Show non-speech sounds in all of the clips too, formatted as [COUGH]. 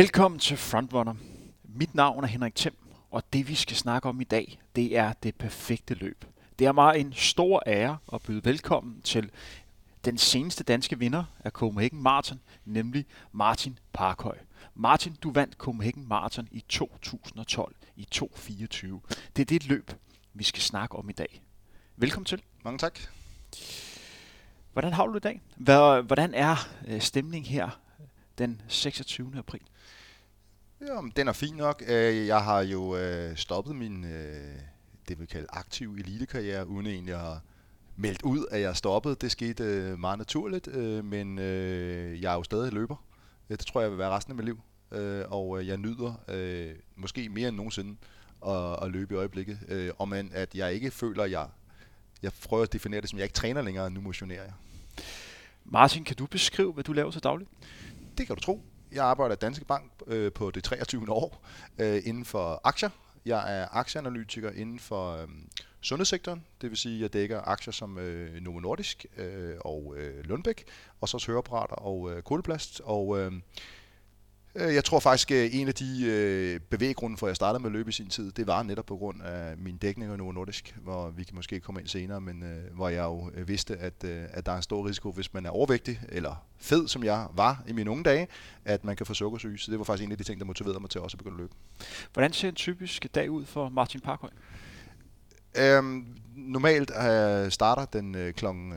Velkommen til Frontrunner. Mit navn er Henrik Thiem, og det vi skal snakke om i dag, det er det perfekte løb. Det er mig en stor ære at byde velkommen til den seneste danske vinder af Copenhagen Marathon, nemlig Martin Parkhøj. Martin, du vandt Copenhagen Marathon i 2012 i 2.24. Det er det løb, vi skal snakke om i dag. Velkommen til. Mange tak. Hvordan har du i dag? Hvordan er øh, stemningen her den 26. april? Ja, den er fin nok. Øh, jeg har jo øh, stoppet min, det vi kalder aktiv elitekarriere, uden egentlig at meldt ud, at jeg stoppede. Det skete meget naturligt, men jeg er jo stadig løber. Det tror jeg vil være resten af mit liv. Og jeg nyder måske mere end nogensinde at, at løbe i øjeblikket. Og men at jeg ikke føler, at jeg jeg prøver at definere det som, at jeg ikke træner længere, nu motionerer jeg. Martin, kan du beskrive, hvad du laver til daglig? Det kan du tro. Jeg arbejder i Danske Bank øh, på det 23. år øh, inden for aktier. Jeg er aktieanalytiker inden for øh, sundhedssektoren, det vil sige, at jeg dækker aktier som øh, Novo Nordisk øh, og øh, Lundbæk, og så høreapparater og øh, koleplast. Og øh, Øh, jeg tror faktisk, at en af de øh, bevæggrunde for, at jeg startede med at løbe i sin tid, det var netop på grund af min dækning af Novo Nordisk, hvor vi kan måske komme ind senere, men øh, hvor jeg jo vidste, at, at der er en stor risiko, hvis man er overvægtig, eller fed, som jeg var i mine unge dage, at man kan få sukkersyge. Så det var faktisk en af de ting, der motiverede mig til også at begynde at løbe. Hvordan ser en typisk dag ud for Martin Parkhøj? Øhm, normalt øh, starter den øh, klokken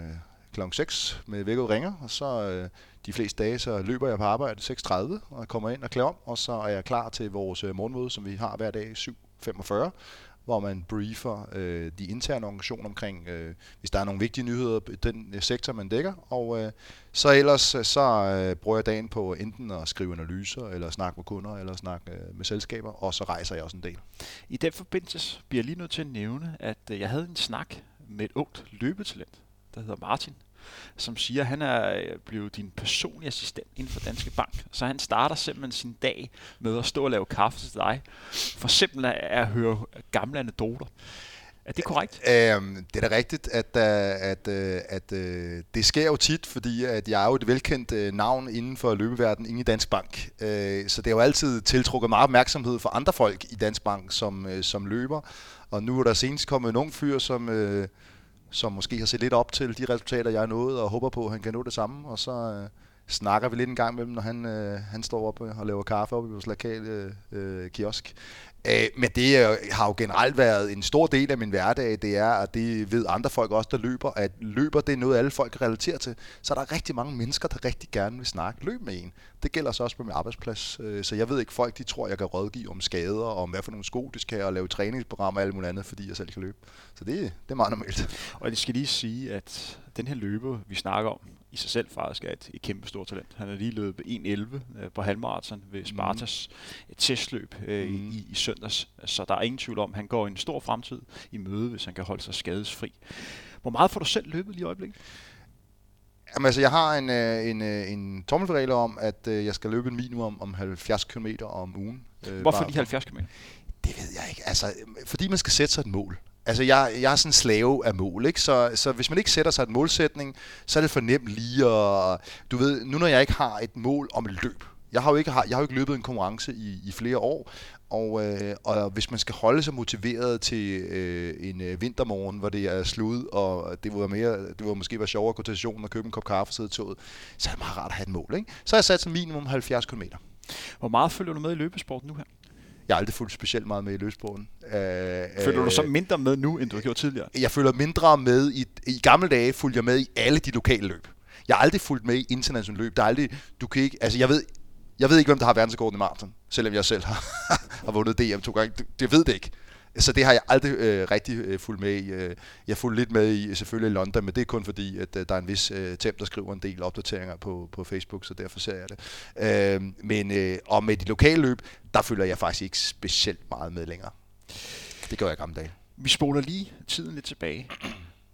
klokken 6 med vækket ringer, og så øh, de fleste dage, så løber jeg på arbejde 6.30, og jeg kommer ind og klæder om, og så er jeg klar til vores øh, morgenmøde, som vi har hver dag 7.45, hvor man briefer øh, de interne organisationer omkring, øh, hvis der er nogle vigtige nyheder i den øh, sektor, man dækker. Og øh, så ellers øh, så øh, bruger jeg dagen på enten at skrive analyser, eller snakke med kunder, eller snakke øh, med selskaber, og så rejser jeg også en del. I den forbindelse bliver jeg lige nødt til at nævne, at øh, jeg havde en snak med et ungt løbetalent, der hedder Martin, som siger, at han er øh, blevet din personlige assistent inden for Danske Bank. Så han starter simpelthen sin dag med at stå og lave kaffe til dig, for simpelthen at høre gamle anekdoter. Er det korrekt? Øhm, det er da rigtigt, at, øh, at, øh, at, at, det sker jo tit, fordi at jeg er jo et velkendt navn inden for løbeverdenen inde i Dansk Bank. Så det har jo altid tiltrukket meget opmærksomhed for andre folk i Dansk Bank, som, som løber. Og nu er der senest kommet en ung fyr, som som måske har set lidt op til de resultater, jeg har nået, og håber på, at han kan nå det samme. Og så øh, snakker vi lidt en gang med dem, når han, øh, han står op og laver kaffe op i vores lokale øh, øh kiosk. Øh, men det øh, har jo generelt været en stor del af min hverdag, det er, at det ved andre folk også, der løber, at løber det er noget, alle folk relaterer til. Så er der rigtig mange mennesker, der rigtig gerne vil snakke løb med en. Det gælder så også på min arbejdsplads. Øh, så jeg ved ikke, folk de tror, jeg kan rådgive om skader, og om hvad for nogle sko de skal og lave træningsprogrammer og alt muligt andet, fordi jeg selv kan løbe. Så det, det er meget normalt. Og jeg skal lige sige, at den her løber, vi snakker om, i sig selv faktisk er et, et kæmpe stort talent. Han er lige løbet 1.11 øh, på halvmarathon ved Spartas mm. testløb øh, mm. i, i søndags. Så der er ingen tvivl om, at han går en stor fremtid i møde, hvis han kan holde sig skadesfri. Hvor meget får du selv løbet lige i øjeblikket? Jamen, altså, jeg har en, øh, en, en tommelregel om, at jeg skal løbe en minimum om 70 km om ugen. Hvorfor de 70 km? Det ved jeg ikke. Altså, fordi man skal sætte sig et mål. Altså, jeg, jeg er sådan en slave af mål, ikke? Så, så hvis man ikke sætter sig et målsætning, så er det for nemt lige at... Du ved, nu når jeg ikke har et mål om et løb, jeg har jo ikke, jeg har jo ikke løbet en konkurrence i, i flere år, og, øh, og hvis man skal holde sig motiveret til øh, en øh, vintermorgen, hvor det er slud, og det var, mere, det var måske være sjovere at gå til stationen og købe en kop kaffe og sidde i toget, så er det meget rart at have et mål. Ikke? Så har jeg sat som minimum 70 km. Hvor meget følger du med i løbesporten nu her? Jeg har aldrig fulgt specielt meget med i løsbogen. Øh, føler du så mindre med nu, end du har gjort tidligere? Jeg føler mindre med. I, I gamle dage fulgte jeg med i alle de lokale løb. Jeg har aldrig fulgt med i internationale løb. Der er aldrig, du kan ikke, altså jeg ved, jeg ved ikke, hvem der har verdensrekorden i maraton, selvom jeg selv har, [LAUGHS] har vundet DM to gange. Det, det ved det ikke. Så det har jeg aldrig øh, rigtig øh, fulgt med i. Øh, jeg fulgte lidt med i selvfølgelig i London, men det er kun fordi, at øh, der er en vis øh, temp, der skriver en del opdateringer på, på Facebook, så derfor ser jeg det. Øh, men øh, og med de lokale løb, der følger jeg faktisk ikke specielt meget med længere. Det gør jeg gamle dage. Vi spoler lige tiden lidt tilbage.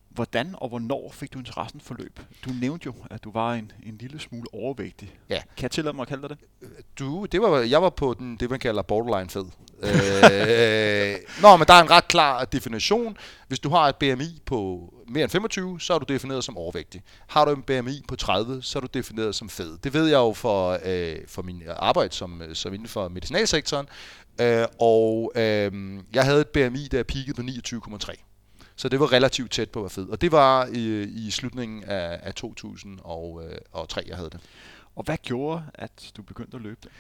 Hvordan og hvornår fik du interessen for løb? Du nævnte jo, at du var en, en lille smule overvægtig. Ja. Kan jeg tillade mig at kalde dig det? Du, det var, jeg var på den, det man kalder borderline fed øh, nå, men der er en ret klar definition. Hvis du har et BMI på mere end 25, så er du defineret som overvægtig. Har du en BMI på 30, så er du defineret som fed. Det ved jeg jo for, øh, for min arbejde som, øh, som inden for medicinalsektoren. Øh, og øh, jeg havde et BMI, der peakede på 29,3. Så det var relativt tæt på at være fed. Og det var i, i slutningen af, af 2003, øh, jeg havde det. Og hvad gjorde, at du begyndte at løbe det?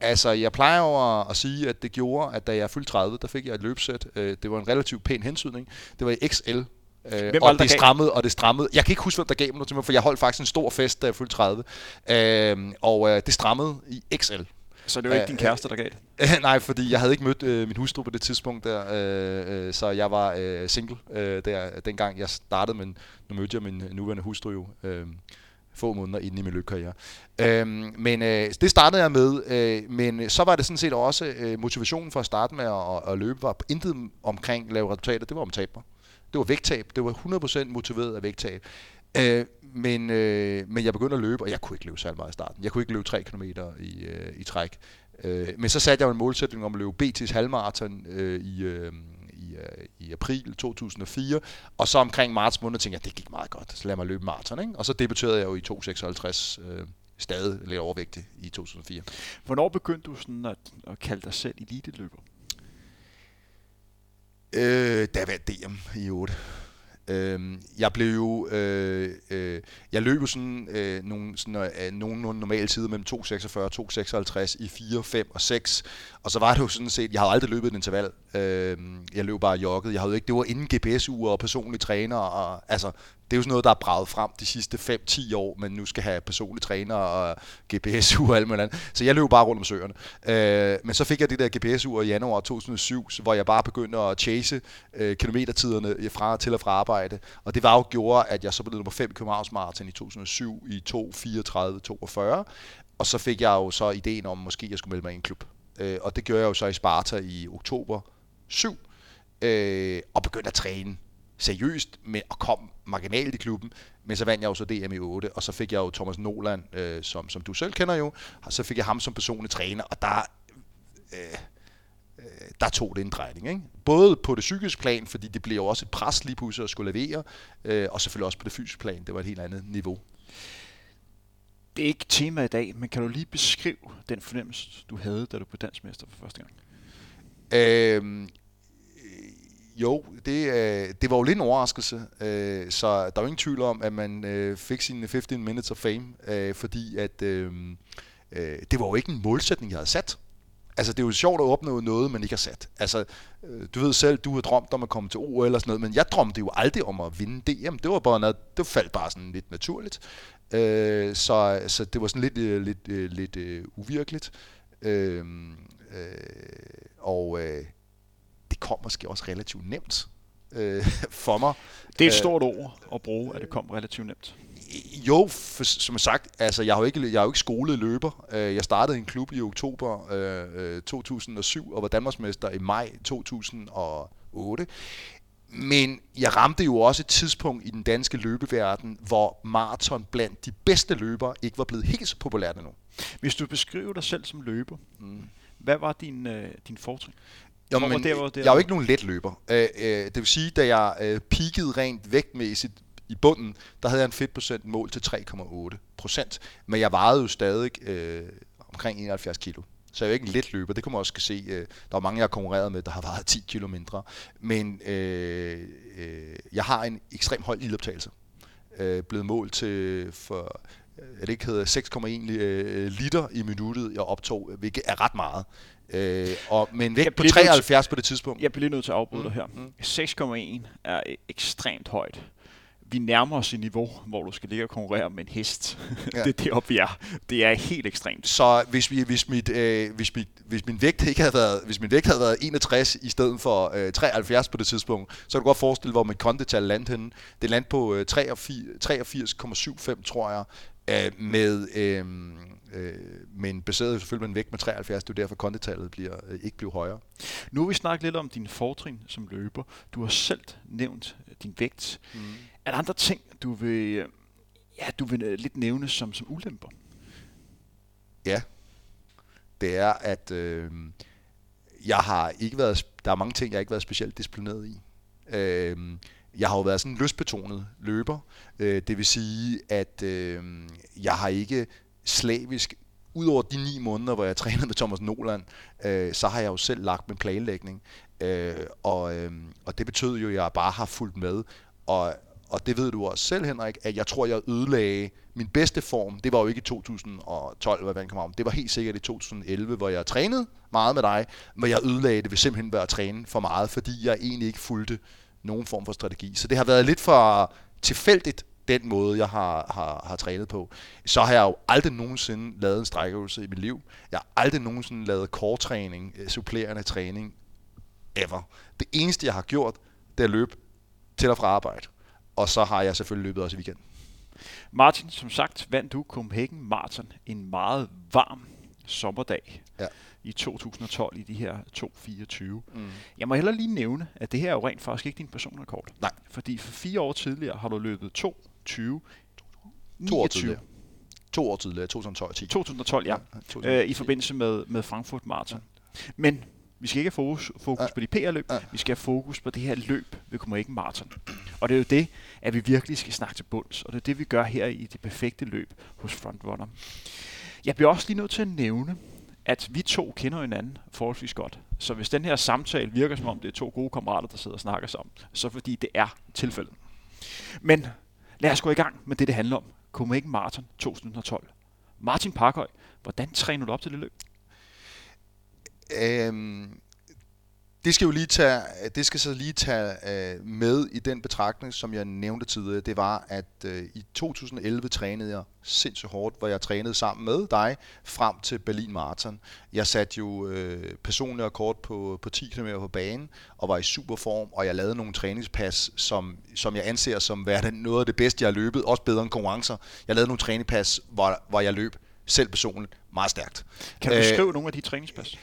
Altså, jeg plejer jo at, sige, at det gjorde, at da jeg fyldte 30, der fik jeg et løbsæt. Øh, det var en relativt pæn hensydning. Det var i XL. Øh, og det, strammede, og det strammede. Jeg kan ikke huske, hvem der gav mig noget til mig, for jeg holdt faktisk en stor fest, da jeg fyldte 30. Øh, og øh, det strammede i XL. Så det var ikke din kæreste, der gav det? [LAUGHS] nej, fordi jeg havde ikke mødt øh, min hustru på det tidspunkt der, øh, øh, så jeg var øh, single øh, der, dengang jeg startede, men nu mødte jeg min nuværende hustru jo. Øh, få måneder inde i min løbkarriere. Øhm, men øh, det startede jeg med, øh, men så var det sådan set også øh, motivationen for at starte med at, at løbe, var intet omkring lave resultater, det var om taber. Det var vægttab, det var 100% motiveret af vægttab. Øh, men, øh, men jeg begyndte at løbe, og jeg kunne ikke løbe særlig meget i starten. Jeg kunne ikke løbe 3 km i, øh, i træk. Øh, men så satte jeg en målsætning om at løbe BT's halvmarathon øh, i, øh, i, øh, i april 2004, og så omkring marts måned tænkte jeg, det gik meget godt, så lad mig løbe maraton, ikke? Og så debuterede jeg jo i 256, øh, stadig lidt overvægtig i 2004. Hvornår begyndte du sådan at, at kalde dig selv elite-løber? Øh, da var DM i 8. Øh, jeg blev jo, øh, øh, jeg løb jo sådan, øh, nogle, sådan øh, nogenlunde normale tider mellem 2.46 og 2.56 i 4, 5 og 6. Og så var det jo sådan set, jeg havde aldrig løbet et interval. Øh, jeg løb bare jogget. Jeg havde ikke, det var inden GPS-uger og personlige træner. Og, altså, det er jo sådan noget, der er braget frem de sidste 5-10 år, men nu skal have personlige træner og GPS-ure og alt muligt andet. Så jeg løb bare rundt om søerne. Øh, men så fik jeg det der GPS-ur i januar 2007, hvor jeg bare begyndte at chase øh, kilometertiderne fra til og fra arbejde. Og det var jo gjorde, at jeg så blev nummer 5 i Københavns Marathon i 2007 i 2.34-42. Og så fik jeg jo så ideen om, at måske jeg skulle melde mig i en klub. Øh, og det gjorde jeg jo så i Sparta i oktober 7. Øh, og begyndte at træne seriøst med at komme marginalt i klubben, men så vandt jeg jo så DM i 8, og så fik jeg jo Thomas Noland, øh, som, som du selv kender jo, og så fik jeg ham som personlig træner, og der, øh, øh, der tog det en drejning. Ikke? Både på det psykiske plan, fordi det blev jo også et pres lige pludselig at skulle levere, øh, og selvfølgelig også på det fysiske plan, det var et helt andet niveau. Det er ikke tema i dag, men kan du lige beskrive den fornemmelse, du havde, da du blev dansmester for første gang? Øh, jo, det, øh, det var jo lidt en overraskelse, øh, så der er jo ingen tvivl om, at man øh, fik sine 15 minutes of fame, øh, fordi at øh, øh, det var jo ikke en målsætning, jeg havde sat. Altså, det er jo sjovt at opnå noget, man ikke har sat. Altså, øh, du ved selv, du har drømt om at komme til OL eller sådan noget, men jeg drømte jo aldrig om at vinde DM. Det var bare noget, det faldt bare sådan lidt naturligt. Øh, så, så det var sådan lidt, øh, lidt, øh, lidt øh, uvirkeligt. Øh, øh, og øh, det kom måske også relativt nemt øh, [LAUGHS] for mig. Det er et stort ord at bruge, at det kom relativt nemt. Jo, for, som sagt, altså jeg har jo ikke, jeg har jo ikke skolet løber. Øh, jeg startede en klub i oktober øh, 2007 øh, og var Danmarksmester i maj 2008. Men jeg ramte jo også et tidspunkt i den danske løbeverden, hvor maraton blandt de bedste løbere ikke var blevet helt så populært endnu. Hvis du beskriver dig selv som løber, mm. hvad var din, øh, din fortrin? Jo, men, der, hvor der, jeg er jo ikke nogen let løber. Øh, øh, det vil sige, da jeg øh, peakede rent vægtmæssigt i bunden, der havde jeg en fedtprocent mål til 3,8 procent. Men jeg vejede jo stadig øh, omkring 71 kilo. Så jeg er jo ikke en let løber. Det kunne man også se. Øh, der var mange, jeg har konkurreret med, der har vejet 10 kilo mindre. Men øh, øh, jeg har en ekstrem høj ildoptagelse. Øh, blevet målt til for øh, det ikke hedder 6,1 øh, liter i minuttet, jeg optog, hvilket er ret meget. Øh, og, men væk på 73 på det tidspunkt. Jeg bliver nødt til at afbryde mm, dig her. Mm. 6,1 er ekstremt højt. Vi nærmer os et niveau, hvor du skal ligge og konkurrere med en hest. Ja. [LAUGHS] det er deroppe, vi er. Det er helt ekstremt. Så hvis, vi, hvis, mit, øh, hvis, mit, hvis min vægt ikke havde været, hvis min vægt havde været 61 i stedet for øh, 73 på det tidspunkt, så kan du godt forestille, hvor mit kondetal landte henne. Det landte på øh, 83,75, tror jeg, øh, med... Øh, øh, men baseret selvfølgelig en vægt med 73, det er derfor kondetallet bliver, øh, ikke bliver højere. Nu har vi snakket lidt om din fortrin som løber. Du har selv nævnt øh, din vægt. Mm. Er der andre ting, du vil, øh, ja, du vil lidt nævne som, som ulemper? Ja, det er, at øh, jeg har ikke været, der er mange ting, jeg har ikke været specielt disciplineret i. Øh, jeg har jo været sådan en lystbetonet løber. Øh, det vil sige, at øh, jeg har ikke slavisk, udover de ni måneder, hvor jeg [LAUGHS] trænede med Thomas Noland, øh, så har jeg jo selv lagt min planlægning. Øh, og, øh, og det betød jo, at jeg bare har fulgt med. Og, og det ved du også selv, Henrik, at jeg tror, jeg ødelagde min bedste form. Det var jo ikke i 2012, hvad jeg kom om. Det var helt sikkert i 2011, hvor jeg trænede meget med dig, men jeg ødelagde det ved simpelthen at træne for meget, fordi jeg egentlig ikke fulgte nogen form for strategi. Så det har været lidt for tilfældigt, den måde, jeg har, har, har trænet på. Så har jeg jo aldrig nogensinde lavet en strækøvelse i mit liv. Jeg har aldrig nogensinde lavet core-træning, øh, supplerende træning, ever. Det eneste, jeg har gjort, det er at løbe til og fra arbejde. Og så har jeg selvfølgelig løbet også i weekenden. Martin, som sagt, vandt du Copenhagen Marathon en meget varm sommerdag ja. i 2012 i de her 2.24. Mm. Jeg må heller lige nævne, at det her er jo rent faktisk ikke din personrekord. Nej. Fordi for fire år tidligere har du løbet 2.20. 29. To år tidligere. To år tidligere, 2012. 10. 2012, ja. ja 2012. Øh, I forbindelse med, med Frankfurt Marathon. Ja. Men vi skal ikke have fokus, fokus ja. på de PR-løb, ja. vi skal have fokus på det her løb ved Copenhagen Marathon. Og det er jo det, at vi virkelig skal snakke til bunds, og det er det, vi gør her i det perfekte løb hos Frontrunner. Jeg bliver også lige nødt til at nævne, at vi to kender hinanden forholdsvis godt. Så hvis den her samtale virker som om, det er to gode kammerater, der sidder og snakker sammen, så fordi det er tilfældet. Men lad os gå i gang med det, det handler om. Copenhagen Marathon 2012. Martin Parkhøj, hvordan træner du op til det løb? Øhm, det skal jo lige tage, det skal så lige tage øh, med i den betragtning, som jeg nævnte tidligere. Det var, at øh, i 2011 trænede jeg sindssygt hårdt, hvor jeg trænede sammen med dig frem til Berlin Marathon. Jeg satte jo øh, personlig rekord på, på 10 km på banen og var i super form, og jeg lavede nogle træningspas, som, som jeg anser som værende noget af det bedste, jeg har løbet, også bedre end konkurrencer. Jeg lavede nogle træningspas, hvor, hvor jeg løb selv personligt meget stærkt. Kan du beskrive øh, nogle af de træningspas?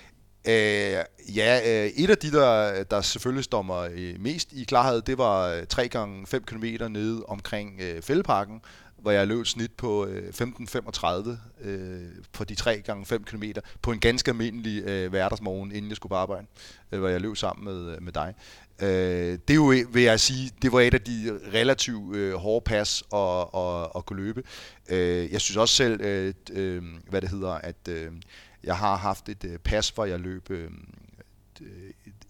Øh, ja, øh, et af de, der, der selvfølgelig står mig øh, mest i klarhed, det var øh, 3 gange 5 km nede omkring øh, Fældeparken, hvor jeg løb snit på øh, 15.35 øh, på de 3 gange 5 km på en ganske almindelig øh, hverdagsmorgen, inden jeg skulle på arbejde, øh, hvor jeg løb sammen med, øh, med dig. Øh, det er jo, vil jeg sige, det var et af de relativt øh, hårde pas at, at, at kunne løbe. Øh, jeg synes også selv, øh, øh, hvad det hedder, at øh, jeg har haft et øh, pas, hvor jeg løb, øh,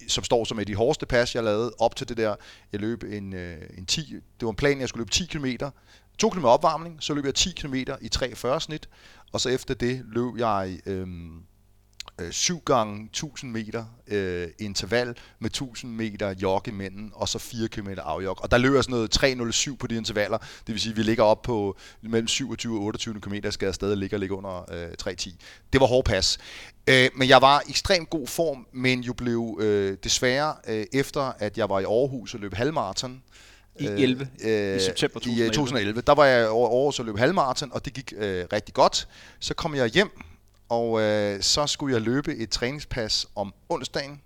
som står som et af de hårdeste pas, jeg lavede op til det der. Jeg løb en, øh, en 10, det var en plan, jeg skulle løbe 10 km. 2 km opvarmning, så løb jeg 10 km i 43 snit, og så efter det løb jeg... Øh, 7 øh, gange 1000 meter øh, interval med 1000 meter jog imellem, og så 4 km afjog. Og der løber sådan noget 307 på de intervaller, det vil sige, at vi ligger op på mellem 27 og 28 km, skal jeg stadig ligge og ligge under øh, 3.10. Det var hård pas. Øh, men jeg var i ekstremt god form, men jo blev øh, desværre, øh, efter at jeg var i Aarhus og løb halvmarathon, i 11, øh, i september 2011. I 2011. Der var jeg over Aarhus og løb halvmarathon, og det gik øh, rigtig godt. Så kom jeg hjem og øh, så skulle jeg løbe et træningspas om onsdagen,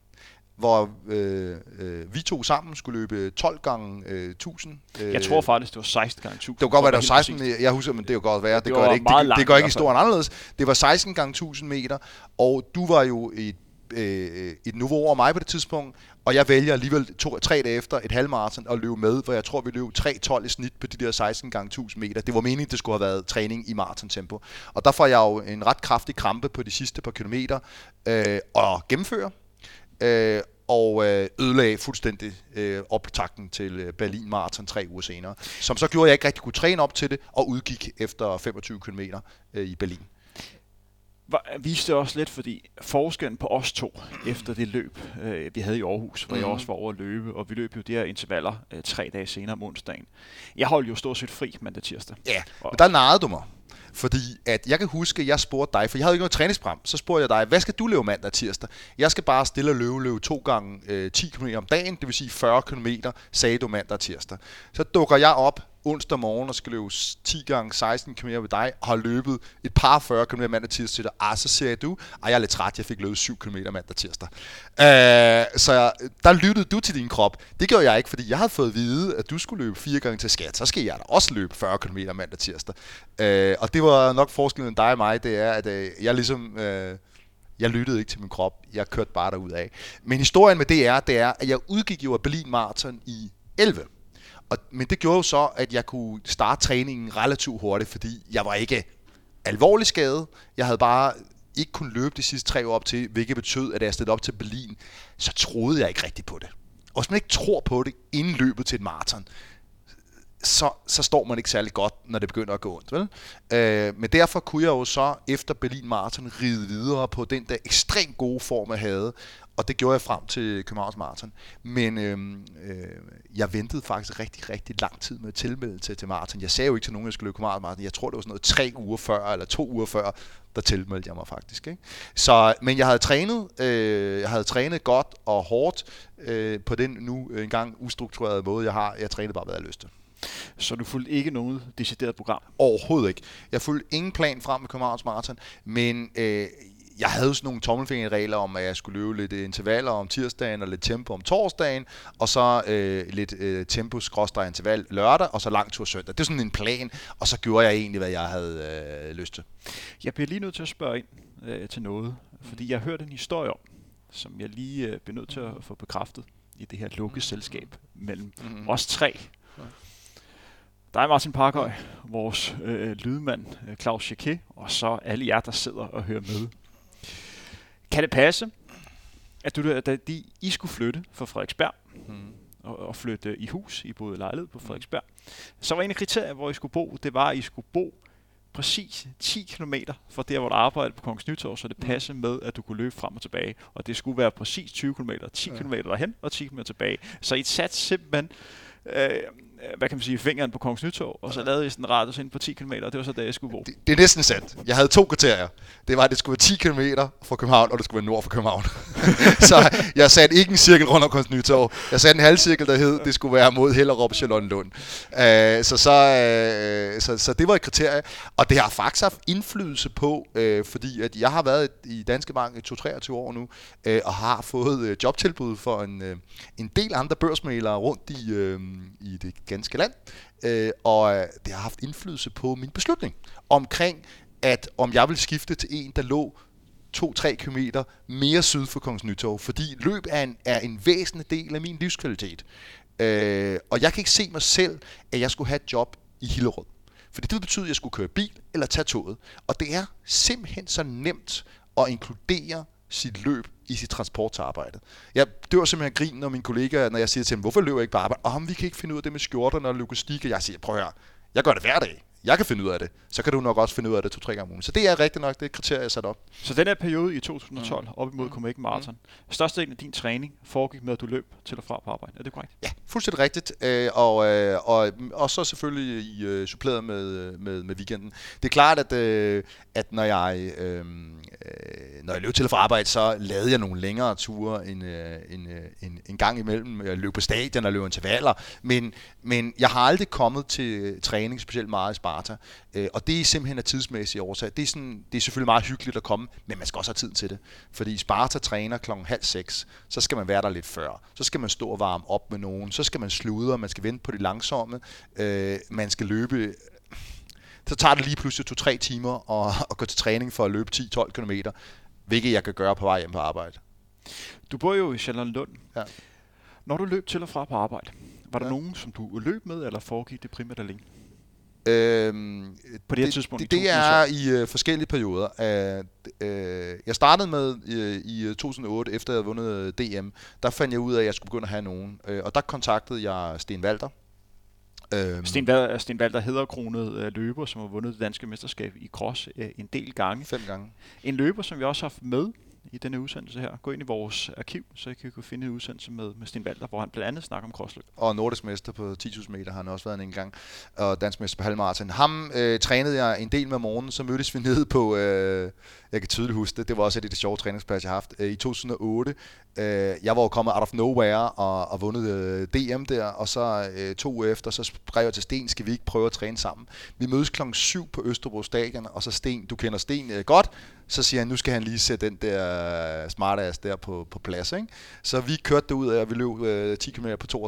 hvor øh, øh, vi to sammen skulle løbe 12 gange øh, 1000. Øh, jeg tror faktisk, det var 16 gange 1000. Det var godt være, det var 16, præcis. jeg husker, men det er jo godt være. Det, det gør det ikke, det, det gør ikke historien anderledes. Det var 16 gange 1000 meter, og du var jo i et, øh, et niveau over mig på det tidspunkt, og jeg vælger alligevel to, tre dage efter et halvmarathon at løbe med, hvor jeg tror, vi løb 3.12 i snit på de der 16 gange 1000 meter. Det var meningen, det skulle have været træning i maratontempo. Og der får jeg jo en ret kraftig krampe på de sidste par kilometer øh, og gennemføre. Øh, og øh, ødelagde fuldstændig øh, optakten til øh, Berlin Marathon tre uger senere. Som så gjorde, at jeg ikke rigtig kunne træne op til det, og udgik efter 25 km øh, i Berlin viste også lidt, fordi forskellen på os to efter det løb, øh, vi havde i Aarhus, hvor mm. jeg mhm. også var over at løbe, og vi løb jo de her intervaller øh, tre dage senere om onsdagen. Jeg holdt jo stort set fri mandag tirsdag. Ja, og, men der narrede du mig. Fordi at jeg kan huske, at jeg spurgte dig, for jeg havde jo ikke noget træningsprogram, så spurgte jeg dig, hvad skal du løbe mandag og tirsdag? Jeg skal bare stille og løbe, løbe to gange øh, 10 km om dagen, det vil sige 40 km, sagde du mandag og tirsdag. Så dukker jeg op onsdag morgen og skal løbe 10 gange 16 km med dig, og har løbet et par 40 km mandag tirsdag til dig. Ah, så siger du, ah, jeg er lidt træt, jeg fik løbet 7 km mandag tirsdag. Uh, så der lyttede du til din krop. Det gjorde jeg ikke, fordi jeg havde fået at vide, at du skulle løbe 4 gange til skat. Så skal jeg da også løbe 40 km mandag tirsdag. Uh, og det var nok forskellen dig og mig, det er, at uh, jeg ligesom... Uh, Jeg lyttede ikke til min krop. Jeg kørte bare derud af. Men historien med det er, det er, at jeg udgik jo af Berlin Marathon i 11. Og, men det gjorde jo så, at jeg kunne starte træningen relativt hurtigt, fordi jeg var ikke alvorlig skadet. Jeg havde bare ikke kunne løbe de sidste tre år op til, hvilket betød, at da jeg stillede op til Berlin, så troede jeg ikke rigtigt på det. Og hvis man ikke tror på det inden løbet til et maraton, så, så står man ikke særlig godt, når det begynder at gå ondt. Vel? Øh, men derfor kunne jeg jo så efter Berlin Marathon ride videre på den der ekstremt gode form, jeg havde, og det gjorde jeg frem til Københavns Marathon. Men øh, øh, jeg ventede faktisk rigtig, rigtig lang tid med at tilmelde til, til maraton. Jeg sagde jo ikke til nogen, at jeg skulle løbe Københavns Marathon. Jeg tror, det var sådan noget tre uger før, eller to uger før, der tilmeldte jeg mig faktisk. Ikke? Så, men jeg havde trænet, øh, jeg havde trænet godt og hårdt øh, på den nu engang ustrukturerede måde, jeg har. Jeg trænede bare, hvad jeg havde lyst til. Så du fulgte ikke noget decideret program? Overhovedet ikke. Jeg fulgte ingen plan frem med Københavns Marathon, men øh, jeg havde sådan nogle tommelfingerregler om, at jeg skulle løbe lidt intervaller om tirsdagen og lidt tempo om torsdagen, og så øh, lidt øh, tempo interval lørdag, og så lang tur søndag. Det er sådan en plan, og så gjorde jeg egentlig, hvad jeg havde øh, lyst til. Jeg bliver lige nødt til at spørge ind øh, til noget, fordi jeg hørte en historie om, som jeg lige øh, bliver nødt til at få bekræftet i det her lukkeselskab mellem mm-hmm. os tre. Dig, Martin Parkøj, vores øh, lydmand øh, Claus Jacquet, og så alle jer, der sidder og hører med. Kan det passe, at du, da de, I skulle flytte fra Frederiksberg, mm. og, og flytte i hus, I boede lejlighed på Frederiksberg, så var en af kriterier, hvor I skulle bo, det var, at I skulle bo præcis 10 km fra der, hvor du arbejdede på Kongens Nytorv, så det mm. passede med, at du kunne løbe frem og tilbage. Og det skulle være præcis 20 km, 10 km derhen og 10 km tilbage. Så I satte simpelthen Øh, hvad kan man sige, fingeren på Kongens Nytorv, og så lavede jeg sådan en radius ind på 10 km, og det var så der, jeg skulle bo. Det, det er næsten sandt. Jeg havde to kriterier. Det var, at det skulle være 10 km fra København, og det skulle være nord for København. [LAUGHS] så jeg satte ikke en cirkel rundt om Kongens Nytorv. Jeg satte en halvcirkel, der hed, det skulle være mod Hellerup Charlottenlund. Uh, så, så, uh, så, så det var et kriterie. Og det har faktisk haft indflydelse på, uh, fordi at jeg har været i Danske Bank i 23 år nu, uh, og har fået uh, jobtilbud for en, uh, en del andre børsmalere rundt i, uh, i det ganske land, øh, og øh, det har haft indflydelse på min beslutning omkring, at om jeg vil skifte til en, der lå 2-3 km mere syd for Kongens Nytorv, fordi løb er en, er en væsentlig del af min livskvalitet. Øh, og jeg kan ikke se mig selv, at jeg skulle have et job i Hillerød. Fordi det betyder, at jeg skulle køre bil eller tage toget. Og det er simpelthen så nemt at inkludere sit løb i sit transport til arbejdet. Jeg dør simpelthen grin, når mine kollegaer, når jeg siger til dem, hvorfor løber jeg ikke på arbejde? Om vi kan ikke finde ud af det med skjorterne og logistik, og jeg siger, prøv at høre, jeg gør det hver dag jeg kan finde ud af det, så kan du nok også finde ud af det to-tre gange om ugen. Så det er rigtigt nok det kriterie, jeg sat op. Så den her periode i 2012, mm. op imod Copenhagen Marathon, mm. størstedelen af din træning foregik med, at du løb til og fra på arbejde. Er det korrekt? Ja, fuldstændig rigtigt. Øh, og, øh, og, og så selvfølgelig i, øh, suppleret med, med, med weekenden. Det er klart, at, at når jeg... Øh, når jeg løb til fra arbejde, så lavede jeg nogle længere ture en, øh, en, øh, en, en gang imellem. Jeg løb på stadion og løb intervaller, men, men jeg har aldrig kommet til træning specielt meget i Sparta. Øh, og det er simpelthen af tidsmæssige årsager. Det er, sådan, det er selvfølgelig meget hyggeligt at komme, men man skal også have tid til det. Fordi Sparta træner klokken halv seks, så skal man være der lidt før. Så skal man stå og varme op med nogen. Så skal man sludre, man skal vente på det langsomme. Øh, man skal løbe så tager det lige pludselig to-tre timer at, at gå til træning for at løbe 10-12 km, hvilket jeg kan gøre på vej hjem på arbejde. Du bor jo i Charlottenlund. Ja. Når du løb til og fra på arbejde, var der ja. nogen, som du løb med, eller foregik det primært alene? Øhm, på det her tidspunkt? Det, det er i øh, forskellige perioder. Uh, uh, jeg startede med uh, i 2008, efter jeg havde vundet DM. Der fandt jeg ud af, at jeg skulle begynde at have nogen. Uh, og der kontaktede jeg Sten Walter. Øhm, Sten, Walter, Sten Walter hedderkronet løber, som har vundet det danske mesterskab i cross en del gange. Fem gange. En løber, som vi også har haft med i denne udsendelse her. Gå ind i vores arkiv, så I kan kunne finde en udsendelse med, med Sten Walter, hvor han blandt andet snakker om crossløb. Og nordisk mester på 10.000 meter har han også været en gang, og dansk mester på halvmarathon. Ham øh, trænede jeg en del med morgenen, så mødtes vi nede på, øh, jeg kan tydeligt huske det, det var også et af de sjove træningspas, jeg har haft, øh, i 2008. Øh, jeg var jo kommet out of nowhere og, og vundet øh, DM der, og så øh, to uger efter, så skrev jeg til Sten, skal vi ikke prøve at træne sammen? Vi mødes klokken 7 på Østerbro Stadion, og så Sten, du kender Sten øh, godt, så siger han, nu skal han lige sætte den der øh, smartass der på, på plads. Ikke? Så vi kørte det ud af, og vi løb øh, 10 km på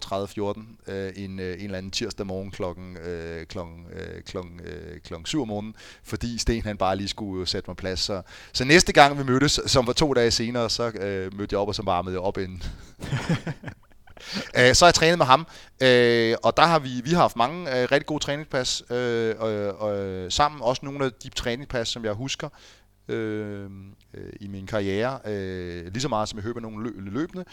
32.14 øh, en, øh, en eller anden tirsdag morgen klokken, øh, klokken, øh, klokken, øh, klokken 7 om morgenen, fordi Sten han bare lige skulle øh, sætte mig plads. Så, så næste gang vi mødtes, som var to dage senere, så øh, mødte jeg op, og så varmede jeg op inden. [LAUGHS] Øh, så har jeg trænet med ham, øh, og der har vi, vi har haft mange øh, rigtig gode træningspas øh, øh, sammen. Også nogle af de træningspas, som jeg husker Øh, øh, i min karriere, øh, lige så meget som jeg høber nogle lø- løbende.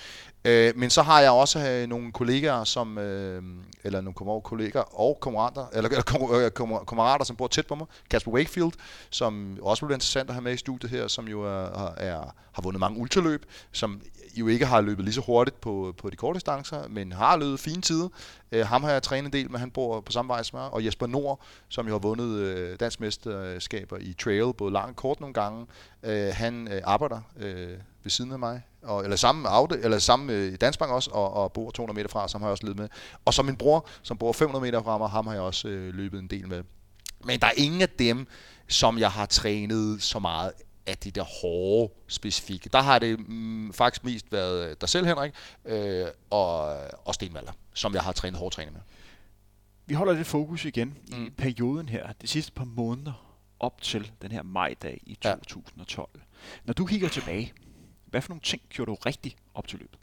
Øh, men så har jeg også øh, nogle kollegaer, som, øh, eller nogle kollegaer og kammerater, eller, eller øh, kammerater, som bor tæt på mig. Kasper Wakefield, som også blev interessant at have med i studiet her, som jo øh, er, er, har vundet mange ultraløb, som jo ikke har løbet lige så hurtigt på, på de korte distancer, men har løbet fine tider. Øh, ham har jeg trænet en del med, han bor på samme vej som mig. Og Jesper Nord, som jo har vundet øh, dansk mesterskaber i trail, både langt og kort nogle gange. Øh, han øh, arbejder øh, ved siden af mig, og, eller samme, Aude, eller samme øh, i Dansbank også, og, og bor 200 meter fra, som har jeg også løbet med. Og så min bror, som bor 500 meter fra mig, ham har jeg også øh, løbet en del med. Men der er ingen af dem, som jeg har trænet så meget af de der hårde specifikke. Der har det mm, faktisk mest været øh, dig selv, Henrik, øh, og, og Stenvalder som jeg har trænet hård træning med. Vi holder lidt fokus igen mm. i perioden her, de sidste par måneder op til den her majdag i 2012. Ja. Når du kigger tilbage, hvad for nogle ting gjorde du rigtigt op til løbet?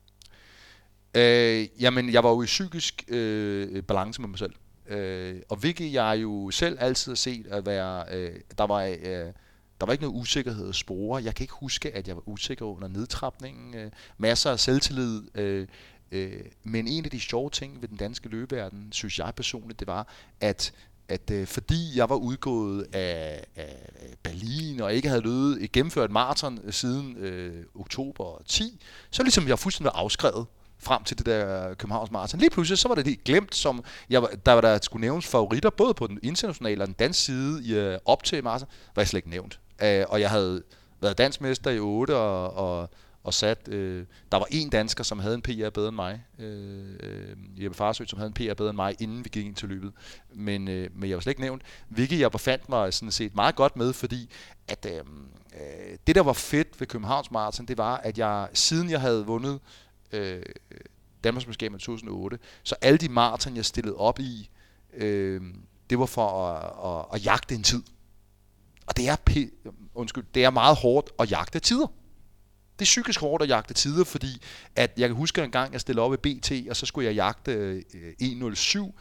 Øh, jamen, jeg var jo i psykisk øh, balance med mig selv. Øh, og hvilket jeg jo selv altid har set at være, øh, der var... Øh, der var ikke noget usikkerhed at spore. Jeg kan ikke huske, at jeg var usikker under nedtrapningen. Øh, masser af selvtillid. Øh, øh, men en af de sjove ting ved den danske løbeverden, synes jeg personligt, det var, at at øh, fordi jeg var udgået af, af Berlin og ikke havde løbet, gennemført maraton øh, siden øh, oktober 10, så ligesom jeg fuldstændig afskrevet frem til det der Københavns Marathon. Lige pludselig så var det helt glemt, som jeg, der var der skulle nævnes favoritter, både på den internationale og den danske side i, øh, op til marathon, var jeg slet ikke nævnt. Øh, og jeg havde været dansmester i 8 og, og, og sat... Øh, der var en dansker, som havde en PR bedre end mig. Øh, øh Jeppe Farsø, som havde en PR bedre end mig, inden vi gik ind til løbet. Men, øh, men jeg var slet ikke nævnt. Hvilket jeg befandt mig sådan set meget godt med, fordi at øh, øh det, der var fedt ved Københavns Marathon, det var, at jeg siden jeg havde vundet øh, Danmarksmesterskabet 2008, så alle de maraton, jeg stillede op i, øh, det var for at, at, at jagte en tid. Og det er, undskyld, det er meget hårdt at jagte tider. Det er psykisk hårdt at jagte tider, fordi at jeg kan huske en gang, jeg stillede op i BT, og så skulle jeg jagte øh, 1.07.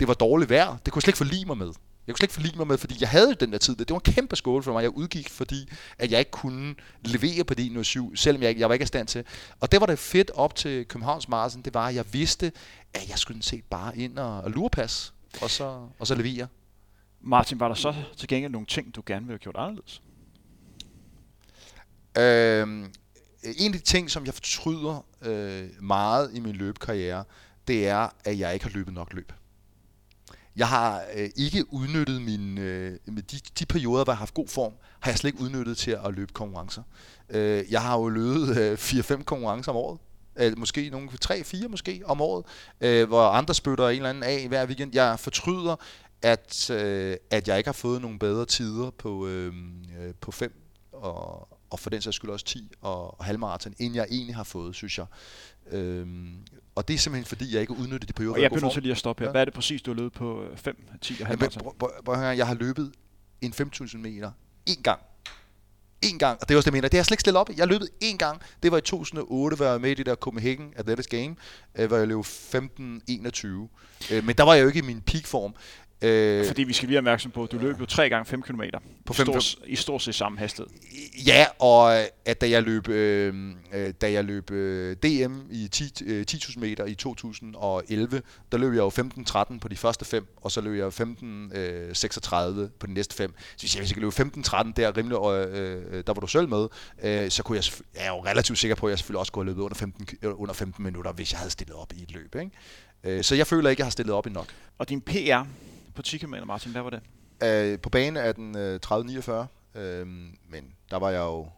Det var dårligt vejr. Det kunne jeg slet ikke forlige mig med. Jeg kunne slet ikke forlige mig med, fordi jeg havde den der tid. Det var en kæmpe skål for mig. Jeg udgik, fordi at jeg ikke kunne levere på det 107, selvom jeg, jeg var ikke i stand til. Og det var det fedt op til Københavns Marathon, det var, at jeg vidste, at jeg skulle set bare ind og, og lurepas, og så, og så levere. Martin, var der så til gengæld nogle ting, du gerne ville have gjort anderledes? Øhm, Øh, en af de ting, som jeg fortryder øh, meget i min løbekarriere, det er, at jeg ikke har løbet nok løb. Jeg har øh, ikke udnyttet min, øh, med de, de perioder, hvor jeg har haft god form, har jeg slet ikke udnyttet til at løbe konkurrencer. Øh, jeg har jo løbet øh, 4-5 konkurrencer om året. Øh, måske nogle 3-4 måske om året, øh, hvor andre spytter en eller anden af hver weekend. Jeg fortryder, at, øh, at jeg ikke har fået nogle bedre tider på, øh, øh på 5 og, og for den sags skyld også 10 og, og halvmarathon, end jeg egentlig har fået, synes jeg. Øhm, og det er simpelthen fordi, jeg ikke har udnyttet de perioder, og jeg bliver nødt til lige at stoppe her. Ja. Hvad er det præcis, du har løbet på 5, 10 og halvmarathon? Ja, jeg har løbet en 5.000 meter en gang. En gang, og det er også det, jeg mener. Det har jeg slet ikke stillet op. Jeg løbet en gang. Det var i 2008, hvor jeg var med i det der Copenhagen Athletics Game, øh, hvor jeg løb 15-21. Øh, men der var jeg jo ikke i min peakform. Øh, Fordi vi skal lige være opmærksom på, at du løb jo 3 gange 5 km på 5, i, stort, i stort set samme hastighed. Ja, og at da jeg løb, øh, øh da jeg løb øh, DM i 10, øh, 10.000 meter i 2011, der løb jeg jo 15.13 på de første fem, og så løb jeg 15.36 øh, på de næste fem. Så hvis jeg, hvis jeg kan løbe 15.13 der rimelig, øh, øh, der var du selv med, øh, så kunne jeg, jeg er jo relativt sikker på, at jeg selvfølgelig også kunne have løbet under 15, under 15 minutter, hvis jeg havde stillet op i et løb. Ikke? Øh, så jeg føler ikke, at jeg har stillet op i nok. Og din PR på 10 km, Martin, hvad var det? Øh, på bane er den øh, 30-49, øh, men der var jeg jo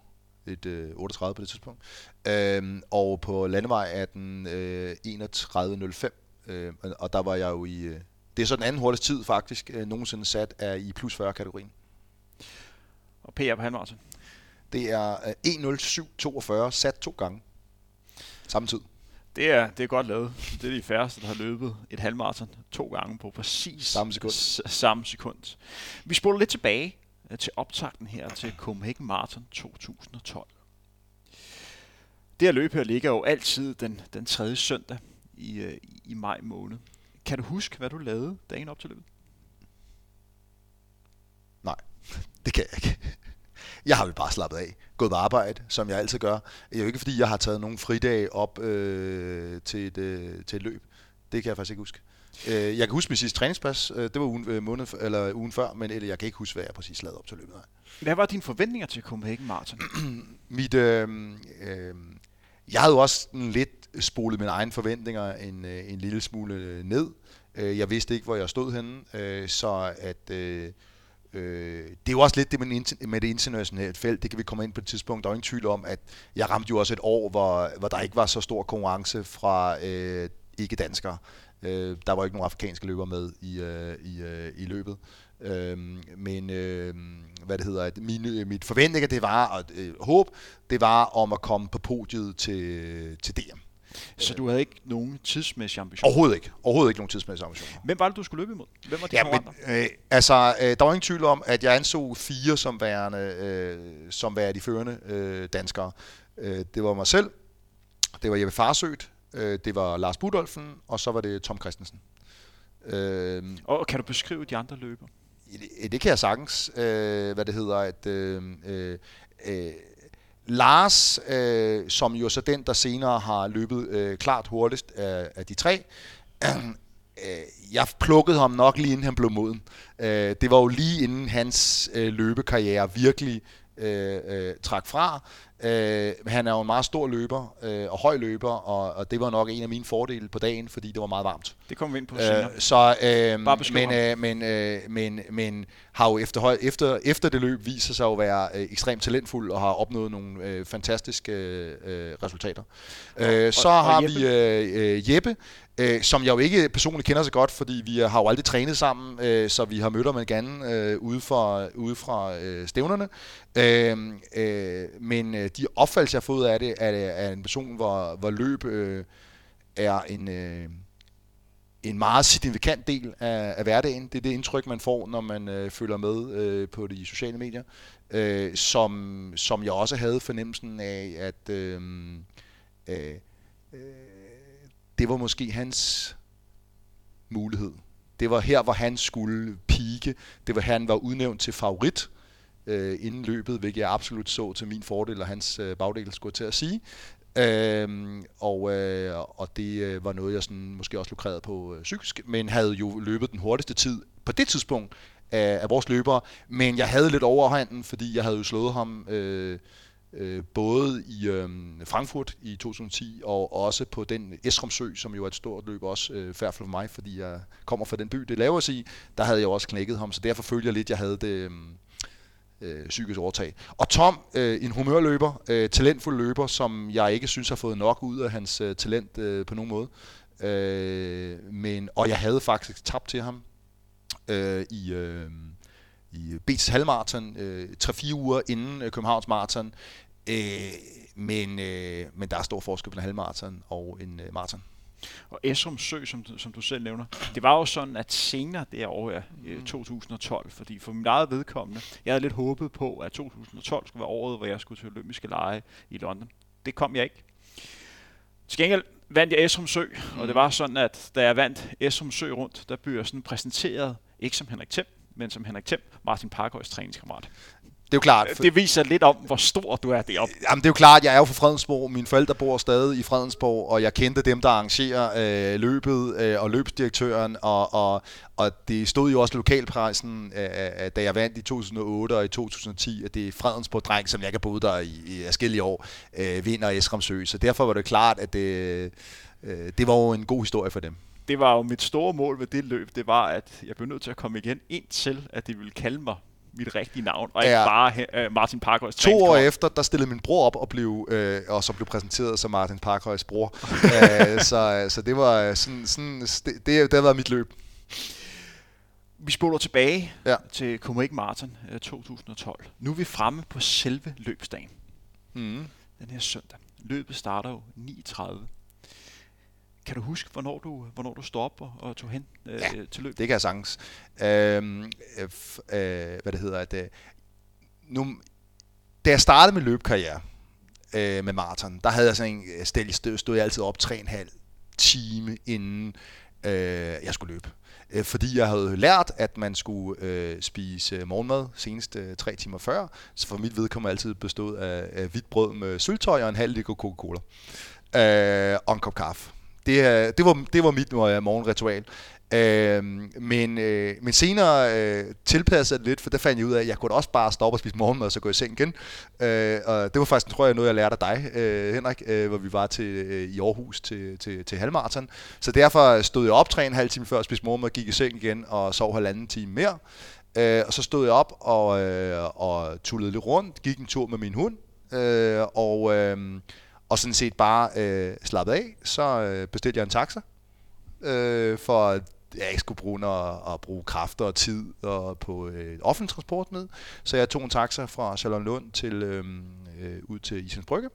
et øh, 38 på det tidspunkt. Øh, og på landevej er den øh, 31.05, øh, og der var jeg jo i... Øh, det er så den anden hurtigste tid faktisk øh, nogensinde sat er i plus 40 kategorien. Og PR på halvmarathon? Det er øh, 1.07.42 sat to gange. Samme tid. Det er, det er godt lavet. Det er de færreste, der har løbet et halvmarathon to gange på præcis samme sekund. S- samme sekund. Vi spoler lidt tilbage øh, til optakten her til Copenhagen Marathon 2012. Det her løb her ligger jo altid den, den tredje søndag i, øh, i maj måned. Kan du huske, hvad du lavede dagen op til løbet? Nej, [LAUGHS] det kan jeg ikke. Jeg har vel bare slappet af, gået på arbejde, som jeg altid gør. Det er jo ikke, fordi jeg har taget nogle fridage op øh, til, et, øh, til et løb. Det kan jeg faktisk ikke huske. Øh, jeg kan huske min sidste træningspas. Øh, det var ugen, øh, måned, eller ugen før, men eller jeg kan ikke huske, hvad jeg præcis lavede op til løbet. Hvad var dine forventninger til Copenhagen Marathon? [CLEARS THROAT] Mit, øh, øh, jeg havde jo også lidt spolet mine egne forventninger en, øh, en lille smule ned. Øh, jeg vidste ikke, hvor jeg stod henne, så at... Øh, Øh, det er jo også lidt det med, med det internationale felt, det kan vi komme ind på et tidspunkt. Der er ingen tvivl om, at jeg ramte jo også et år, hvor, hvor der ikke var så stor konkurrence fra øh, ikke-danskere. Øh, der var ikke nogen afrikanske løbere med i, øh, i, øh, i løbet. Øh, men øh, hvad det hedder, mine, mit forventninger, det var, og øh, håb, det var om at komme på podiet til, til DM. Så du havde ikke nogen tidsmæssige ambitioner? Overhovedet ikke. Overhovedet ikke nogen tidsmæssige ambitioner. Hvem var det, du skulle løbe imod? Hvem var de ja, men, øh, altså, øh, der var ingen tvivl om, at jeg anså fire som værende, øh, som værende de førende øh, danskere. Øh, det var mig selv, det var Jeppe Farsødt, øh, det var Lars Budolfen, og så var det Tom Christensen. Øh, og kan du beskrive de andre løber? Det, det kan jeg sagtens. Øh, hvad det hedder, at... Øh, øh, øh Lars, øh, som jo så den, der senere har løbet øh, klart hurtigst af, af de tre, [CLEARS THROAT] øh, jeg plukkede ham nok lige inden han blev moden. Øh, det var jo lige inden hans øh, løbekarriere virkelig øh, øh, trak fra. Øh, han er jo en meget stor løber øh, og høj løber, og, og det var nok en af mine fordele på dagen, fordi det var meget varmt. Det kommer vi ind på senere. Øh, så, øh, men, øh, men, øh, men, men har jo efter, efter, efter det løb viser sig at være øh, ekstremt talentfuld og har opnået nogle øh, fantastiske øh, resultater. Øh, så og, har og Jeppe. vi øh, øh, Jeppe, øh, som jeg jo ikke personligt kender så godt, fordi vi har jo aldrig trænet sammen, øh, så vi har mødt ham igen øh, ude fra, ude fra øh, stævnerne. Øh, øh, men øh, de opfattelser, jeg har fået af det, er, er en person, hvor, hvor løb øh, er en... Øh, en meget signifikant del af, af hverdagen. Det er det indtryk, man får, når man øh, følger med øh, på de sociale medier, øh, som, som jeg også havde fornemmelsen af, at øh, øh, det var måske hans mulighed. Det var her, hvor han skulle pike. Det var han var udnævnt til favorit øh, inden løbet, hvilket jeg absolut så til min fordel og hans øh, bagdel, skulle til at sige. Øhm, og, øh, og det øh, var noget, jeg sådan, måske også lukrerede på øh, psykisk, men havde jo løbet den hurtigste tid på det tidspunkt af, af vores løbere. Men jeg havde lidt overhånden, fordi jeg havde jo slået ham øh, øh, både i øh, Frankfurt i 2010 og også på den Esrumsø, som jo er et stort løb også øh, færd for mig, fordi jeg kommer fra den by, det laver sig i. Der havde jeg også knækket ham, så derfor følger jeg lidt, jeg havde det... Øh, øh, psykisk overtag. Og Tom, øh, en humørløber, øh, talentfuld løber, som jeg ikke synes har fået nok ud af hans øh, talent øh, på nogen måde. Øh, men, og jeg havde faktisk tabt til ham øh, i, øh, i BT's halvmarathon, øh, 3-4 uger inden øh, Københavns marathon. Øh, men, øh, men der er stor forskel på en halvmarathon og en øh, marathon. Og Esrum Sø, som, som du selv nævner, det var jo sådan, at senere det år, mm. 2012, fordi for mit eget vedkommende, jeg havde lidt håbet på, at 2012 skulle være året, hvor jeg skulle til olympiske lege i London. Det kom jeg ikke. Til gengæld vandt jeg Esrum Sø, mm. og det var sådan, at da jeg vandt Esrum Sø rundt, der blev jeg sådan præsenteret, ikke som Henrik Thiem, men som Henrik Thiem, Martin Parkhøjs træningskammerat det er jo klart. Det viser lidt om, hvor stor du er deroppe. Jamen, det er jo klart, jeg er jo fra Fredensborg. Mine forældre bor stadig i Fredensborg, og jeg kendte dem, der arrangerer øh, løbet, øh, og løbsdirektøren, og, og, og det stod jo også i lokalpressen, øh, øh, da jeg vandt i 2008 og i 2010, at det er Fredensborg-dreng, som jeg har boet der i, i forskellige år, øh, vinder Esramsø. Så derfor var det klart, at det, øh, det var jo en god historie for dem det var jo mit store mål ved det løb, det var, at jeg blev nødt til at komme igen, indtil at de ville kalde mig mit rigtige navn, og ikke ja. bare uh, Martin Parkhøjs To år efter, der stillede min bror op og blev, øh, og så blev præsenteret som Martin Parkhøjs bror. uh, [LAUGHS] så, så det var sådan, sådan det, det, det har været mit løb. Vi spoler tilbage ja. til Copenhagen Marathon uh, 2012. Nu er vi fremme på selve løbsdagen. Mm. Den her søndag. Løbet starter jo 9.30. Kan du huske, hvornår du, hvornår du op og, og tog hen øh, ja, til løb? det kan jeg sagtens. Øhm, øh, øh, hvad det hedder, at øh, nu, da jeg startede med løbekarriere øh, med maraton, der havde jeg sådan en sted, stod, stod jeg altid op 3,5 time inden øh, jeg skulle løbe. Øh, fordi jeg havde lært, at man skulle øh, spise morgenmad senest øh, 3 timer før, så for mit vedkommende altid bestod af, af hvidt brød med syltøj og en halv liter Coca-Cola øh, og en kop kaffe. Det, det, var, det var mit øh, morgenritual. Øh, men, øh, men senere øh, tilpassede jeg det lidt, for der fandt jeg ud af, at jeg kunne også bare stoppe og spise morgenmad, og så gå i seng igen. Øh, og det var faktisk, tror jeg, noget, jeg lærte af dig, øh, Henrik, øh, hvor vi var til, øh, i Aarhus til, til, til halvmarathon. Så derfor stod jeg op tre en halv time før, spiste morgenmad, gik i seng igen og sov halvanden time mere. Øh, og så stod jeg op og, øh, og tullede lidt rundt, gik en tur med min hund, øh, og, øh, og sådan set bare øh, slappede af. Så øh, bestilte jeg en taxa, øh, for jeg ikke skulle bruge at, at bruge kræfter og tid og på øh, offentlig transport med. Så jeg tog en taxa fra Charlottenlund til øh, øh, ud til Isens Brygge.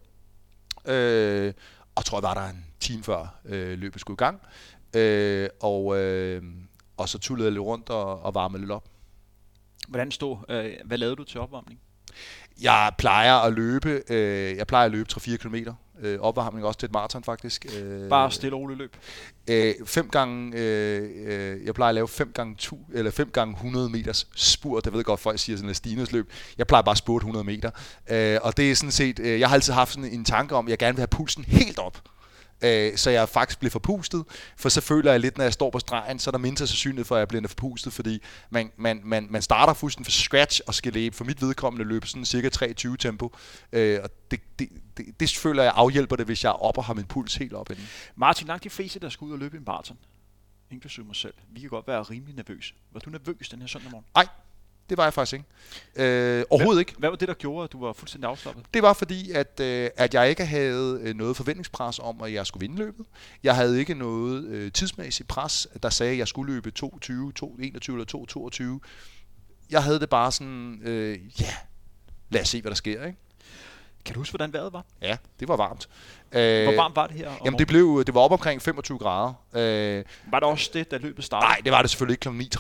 Øh, og tror jeg var der en time før øh, løbet skulle i gang. Øh, og, øh, og så tullede jeg lidt rundt og, og varmede lidt op. Hvordan stod, øh, hvad lavede du til opvarmning? Jeg plejer at løbe, øh, jeg plejer at løbe 3-4 km øh, opvarmning også til et maraton faktisk. Øh, Bare stille og roligt løb? Øh, fem gange, øh, øh jeg plejer at lave 5 gange, tu, eller 5 gange 100 meters spurt. Jeg ved godt, folk siger sådan en Stines løb. Jeg plejer bare at spurte 100 meter. Øh, og det er sådan set, øh, jeg har altid haft sådan en tanke om, at jeg gerne vil have pulsen helt op øh, så jeg faktisk bliver forpustet, for så føler jeg lidt, når jeg står på stregen, så er der mindre sandsynlighed for, at jeg bliver forpustet, fordi man, man, man, man starter fuldstændig fra scratch og skal løbe, for mit vedkommende løbe sådan cirka 23 tempo, øh, og det, det, det, det føler jeg afhjælper det, hvis jeg er op og har min puls helt op inden. Martin, langt de fleste, der skal ud og løbe en maraton, inklusive mig selv, vi kan godt være rimelig nervøse. Var du nervøs den her søndag morgen? Nej, det var jeg faktisk ikke. Øh, overhovedet hvad, ikke. Hvad var det, der gjorde, at du var fuldstændig afslappet? Det var fordi, at, øh, at jeg ikke havde øh, noget forventningspres om, at jeg skulle vinde løbet. Jeg havde ikke noget øh, tidsmæssigt pres, der sagde, at jeg skulle løbe 2.20, 2.21 eller 2.22. Jeg havde det bare sådan, øh, ja, lad os se, hvad der sker, ikke? Kan du huske, hvordan vejret var? Ja, det var varmt. Øh, Hvor varmt var det her? Jamen, det, blev, det var op omkring 25 grader. Øh, var det også det, da løbet startede? Nej, det var det selvfølgelig ikke kl.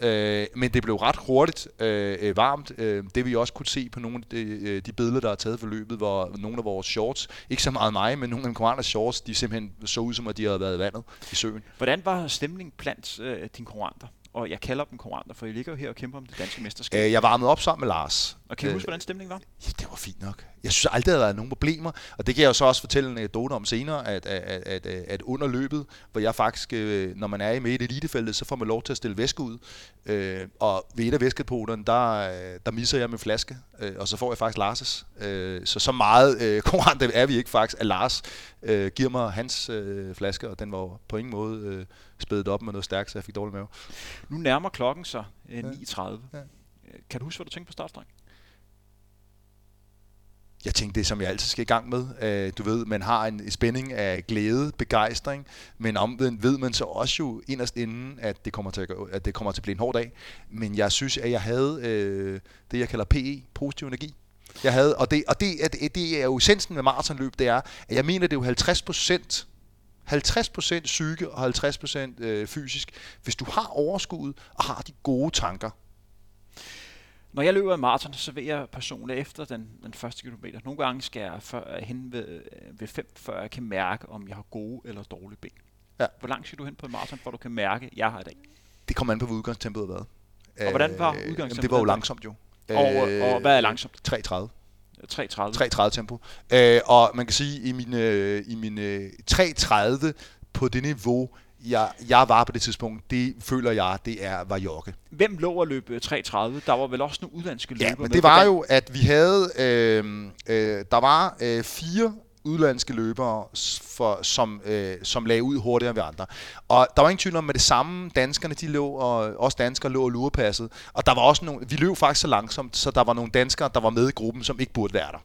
9.30. Øh, men det blev ret hurtigt øh, øh, varmt. Øh, det vi også kunne se på nogle af de, øh, de billeder, der er taget for løbet, hvor nogle af vores shorts, ikke så meget mig, men nogle af konkurrenters shorts, de simpelthen så ud som, at de havde været i vandet i søen. Hvordan var stemningen blandt øh, dine konkurrenter? og jeg kalder dem konkurrenter, for I ligger jo her og kæmper om det danske mesterskab. Øh, jeg varmede op sammen med Lars. Og kan du huske, hvordan stemningen var? Ja, det var fint nok. Jeg synes aldrig, der været nogen problemer, og det kan jeg jo så også fortælle en anekdote om senere, at, at, at, at under løbet, hvor jeg faktisk, øh, når man er i med i elitefeltet, så får man lov til at stille væske ud, øh, og ved et af væskepoterne, der, der misser jeg min flaske, og så får jeg faktisk Lars' så så meget [LAUGHS] konkurrenter er vi ikke faktisk, at Lars giver mig hans flaske, og den var på ingen måde spædet op med noget stærkt, så jeg fik dårlig mave. Nu nærmer klokken sig øh, 9.30. Ja. Kan du huske, hvad du tænkte på startstreng? Jeg tænkte det, som jeg altid skal i gang med. Øh, du ved, man har en spænding af glæde, begejstring, men omvendt ved man så også jo inderst inden, at det kommer til at, at, det kommer til at blive en hård dag. Men jeg synes, at jeg havde øh, det, jeg kalder PE, positiv energi. Jeg havde, og det, og det, at, det er jo essensen med maratonløb, det er, at jeg mener, det er jo 50 procent 50% psyke og 50% øh, fysisk. Hvis du har overskud og har de gode tanker. Når jeg løber en maraton, så vil jeg personligt efter den, den første kilometer. Nogle gange skal jeg før, hen ved, ved 5, før jeg kan mærke, om jeg har gode eller dårlige ben. Ja. Hvor langt skal du hen på en maraton, for du kan mærke, at jeg har i dag? Det kommer an på, hvad udgangstempoet har været. Og hvordan var udgangstempoet? Jamen, det var jo langsomt jo. Og, og hvad er langsomt? 3.30. 3.30. 3.30 tempo. Øh, og man kan sige, i min, øh, i min øh, 3.30 på det niveau, jeg, jeg var på det tidspunkt, det føler jeg, det er var jogge. Hvem lå at løbe 3.30? Der var vel også nogle udlandske løbere Ja, men det var jo, at vi havde, øh, øh, der var øh, fire udlandske løbere, for, som, øh, som lagde ud hurtigere end vi andre. Og der var ingen tvivl om, med det samme, danskerne de lå, og også danskere lå og lurepasset. Og der var også nogle, vi løb faktisk så langsomt, så der var nogle danskere, der var med i gruppen, som ikke burde være der.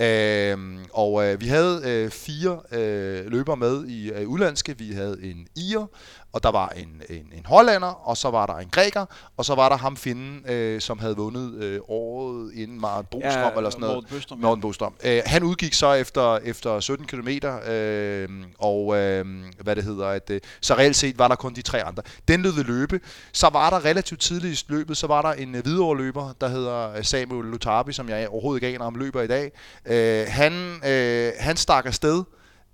Øh, og øh, vi havde øh, fire øh, løbere med i øh, udlandske. Vi havde en IR, og der var en, en, en hollander, og så var der en græker, og så var der ham finden, øh, som havde vundet øh, året inden Maren Bostrøm, ja, eller sådan noget. Morten Bøstrøm, Morten Bostrøm. Øh, han udgik så efter, efter 17 km, øh, og øh, hvad det hedder, at, øh, så reelt set var der kun de tre andre. Den lød løbe. Så var der relativt tidligt i løbet, så var der en øh, løber, der hedder Samuel Lutarbi, som jeg overhovedet ikke aner om løber i dag. Øh, han, øh, han stak afsted,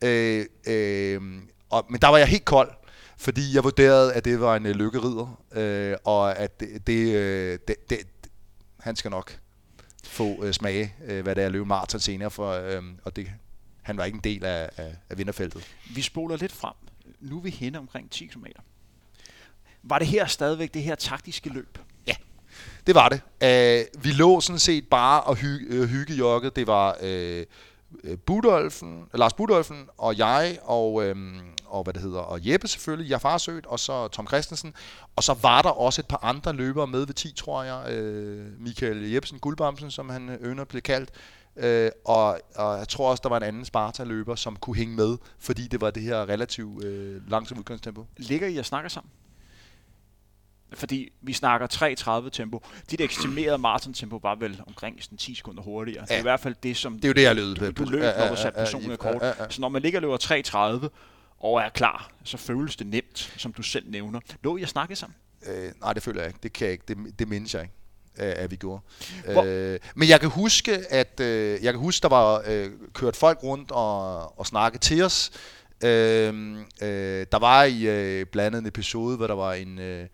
øh, øh, og, men der var jeg helt kold fordi jeg vurderede, at det var en øh, lykkerider, øh, og at det, det, øh, det, det, han skal nok få øh, smage, øh, hvad det er at løbe maraton senere, for, øh, og det, han var ikke en del af, af, af vinderfeltet. Vi spoler lidt frem. Nu er vi henne omkring 10 km. Var det her stadigvæk det her taktiske løb? Ja, det var det. Uh, vi lå sådan set bare og hy- uh, hyggejokket. Det var uh, Øh, Budolfen, Lars Budolfen og jeg og, øhm, og hvad det hedder, og Jeppe selvfølgelig, jeg farsøgt, og så Tom Christensen. Og så var der også et par andre løbere med ved 10, tror jeg. Øh, Michael Jebsen, Guldbamsen, som han øh, øvner blev kaldt. Øh, og, og jeg tror også, der var en anden Sparta-løber, som kunne hænge med, fordi det var det her relativt øh, langsomt udgangstempo. Ligger I og snakker sammen? Fordi vi snakker 3.30 tempo. Dit estimerede maraton-tempo var vel omkring sådan 10 sekunder hurtigere. Ja. Det er i hvert fald det, som det er jo det, jeg lød du, du løb, når du satte personen kort. Så når man ligger og løber 3.30 og er klar, så føles det nemt, som du selv nævner. Lå I at snakke sammen? Øh, nej, det føler jeg ikke. Det kan jeg ikke. Det, det mindes jeg ikke at vi gjorde. Øh, men jeg kan huske, at øh, jeg kan huske, der var øh, kørt folk rundt og, og snakke til os. Øh, øh, der var i øh, blandet en episode, hvor der var en øh,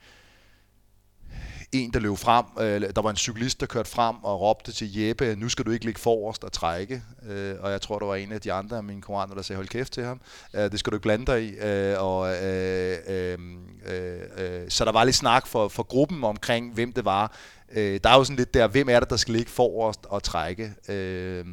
en, der løb frem. Øh, der var en cyklist, der kørte frem og råbte til Jeppe, nu skal du ikke ligge forrest og trække. Øh, og jeg tror, der var en af de andre af mine konkurrenter, der sagde, hold kæft til ham. Øh, det skal du ikke blande dig i. Øh, og, øh, øh, øh, øh, så der var lidt snak for, for gruppen omkring, hvem det var. Øh, der er jo sådan lidt der, hvem er det, der skal ligge forrest og trække. Øh,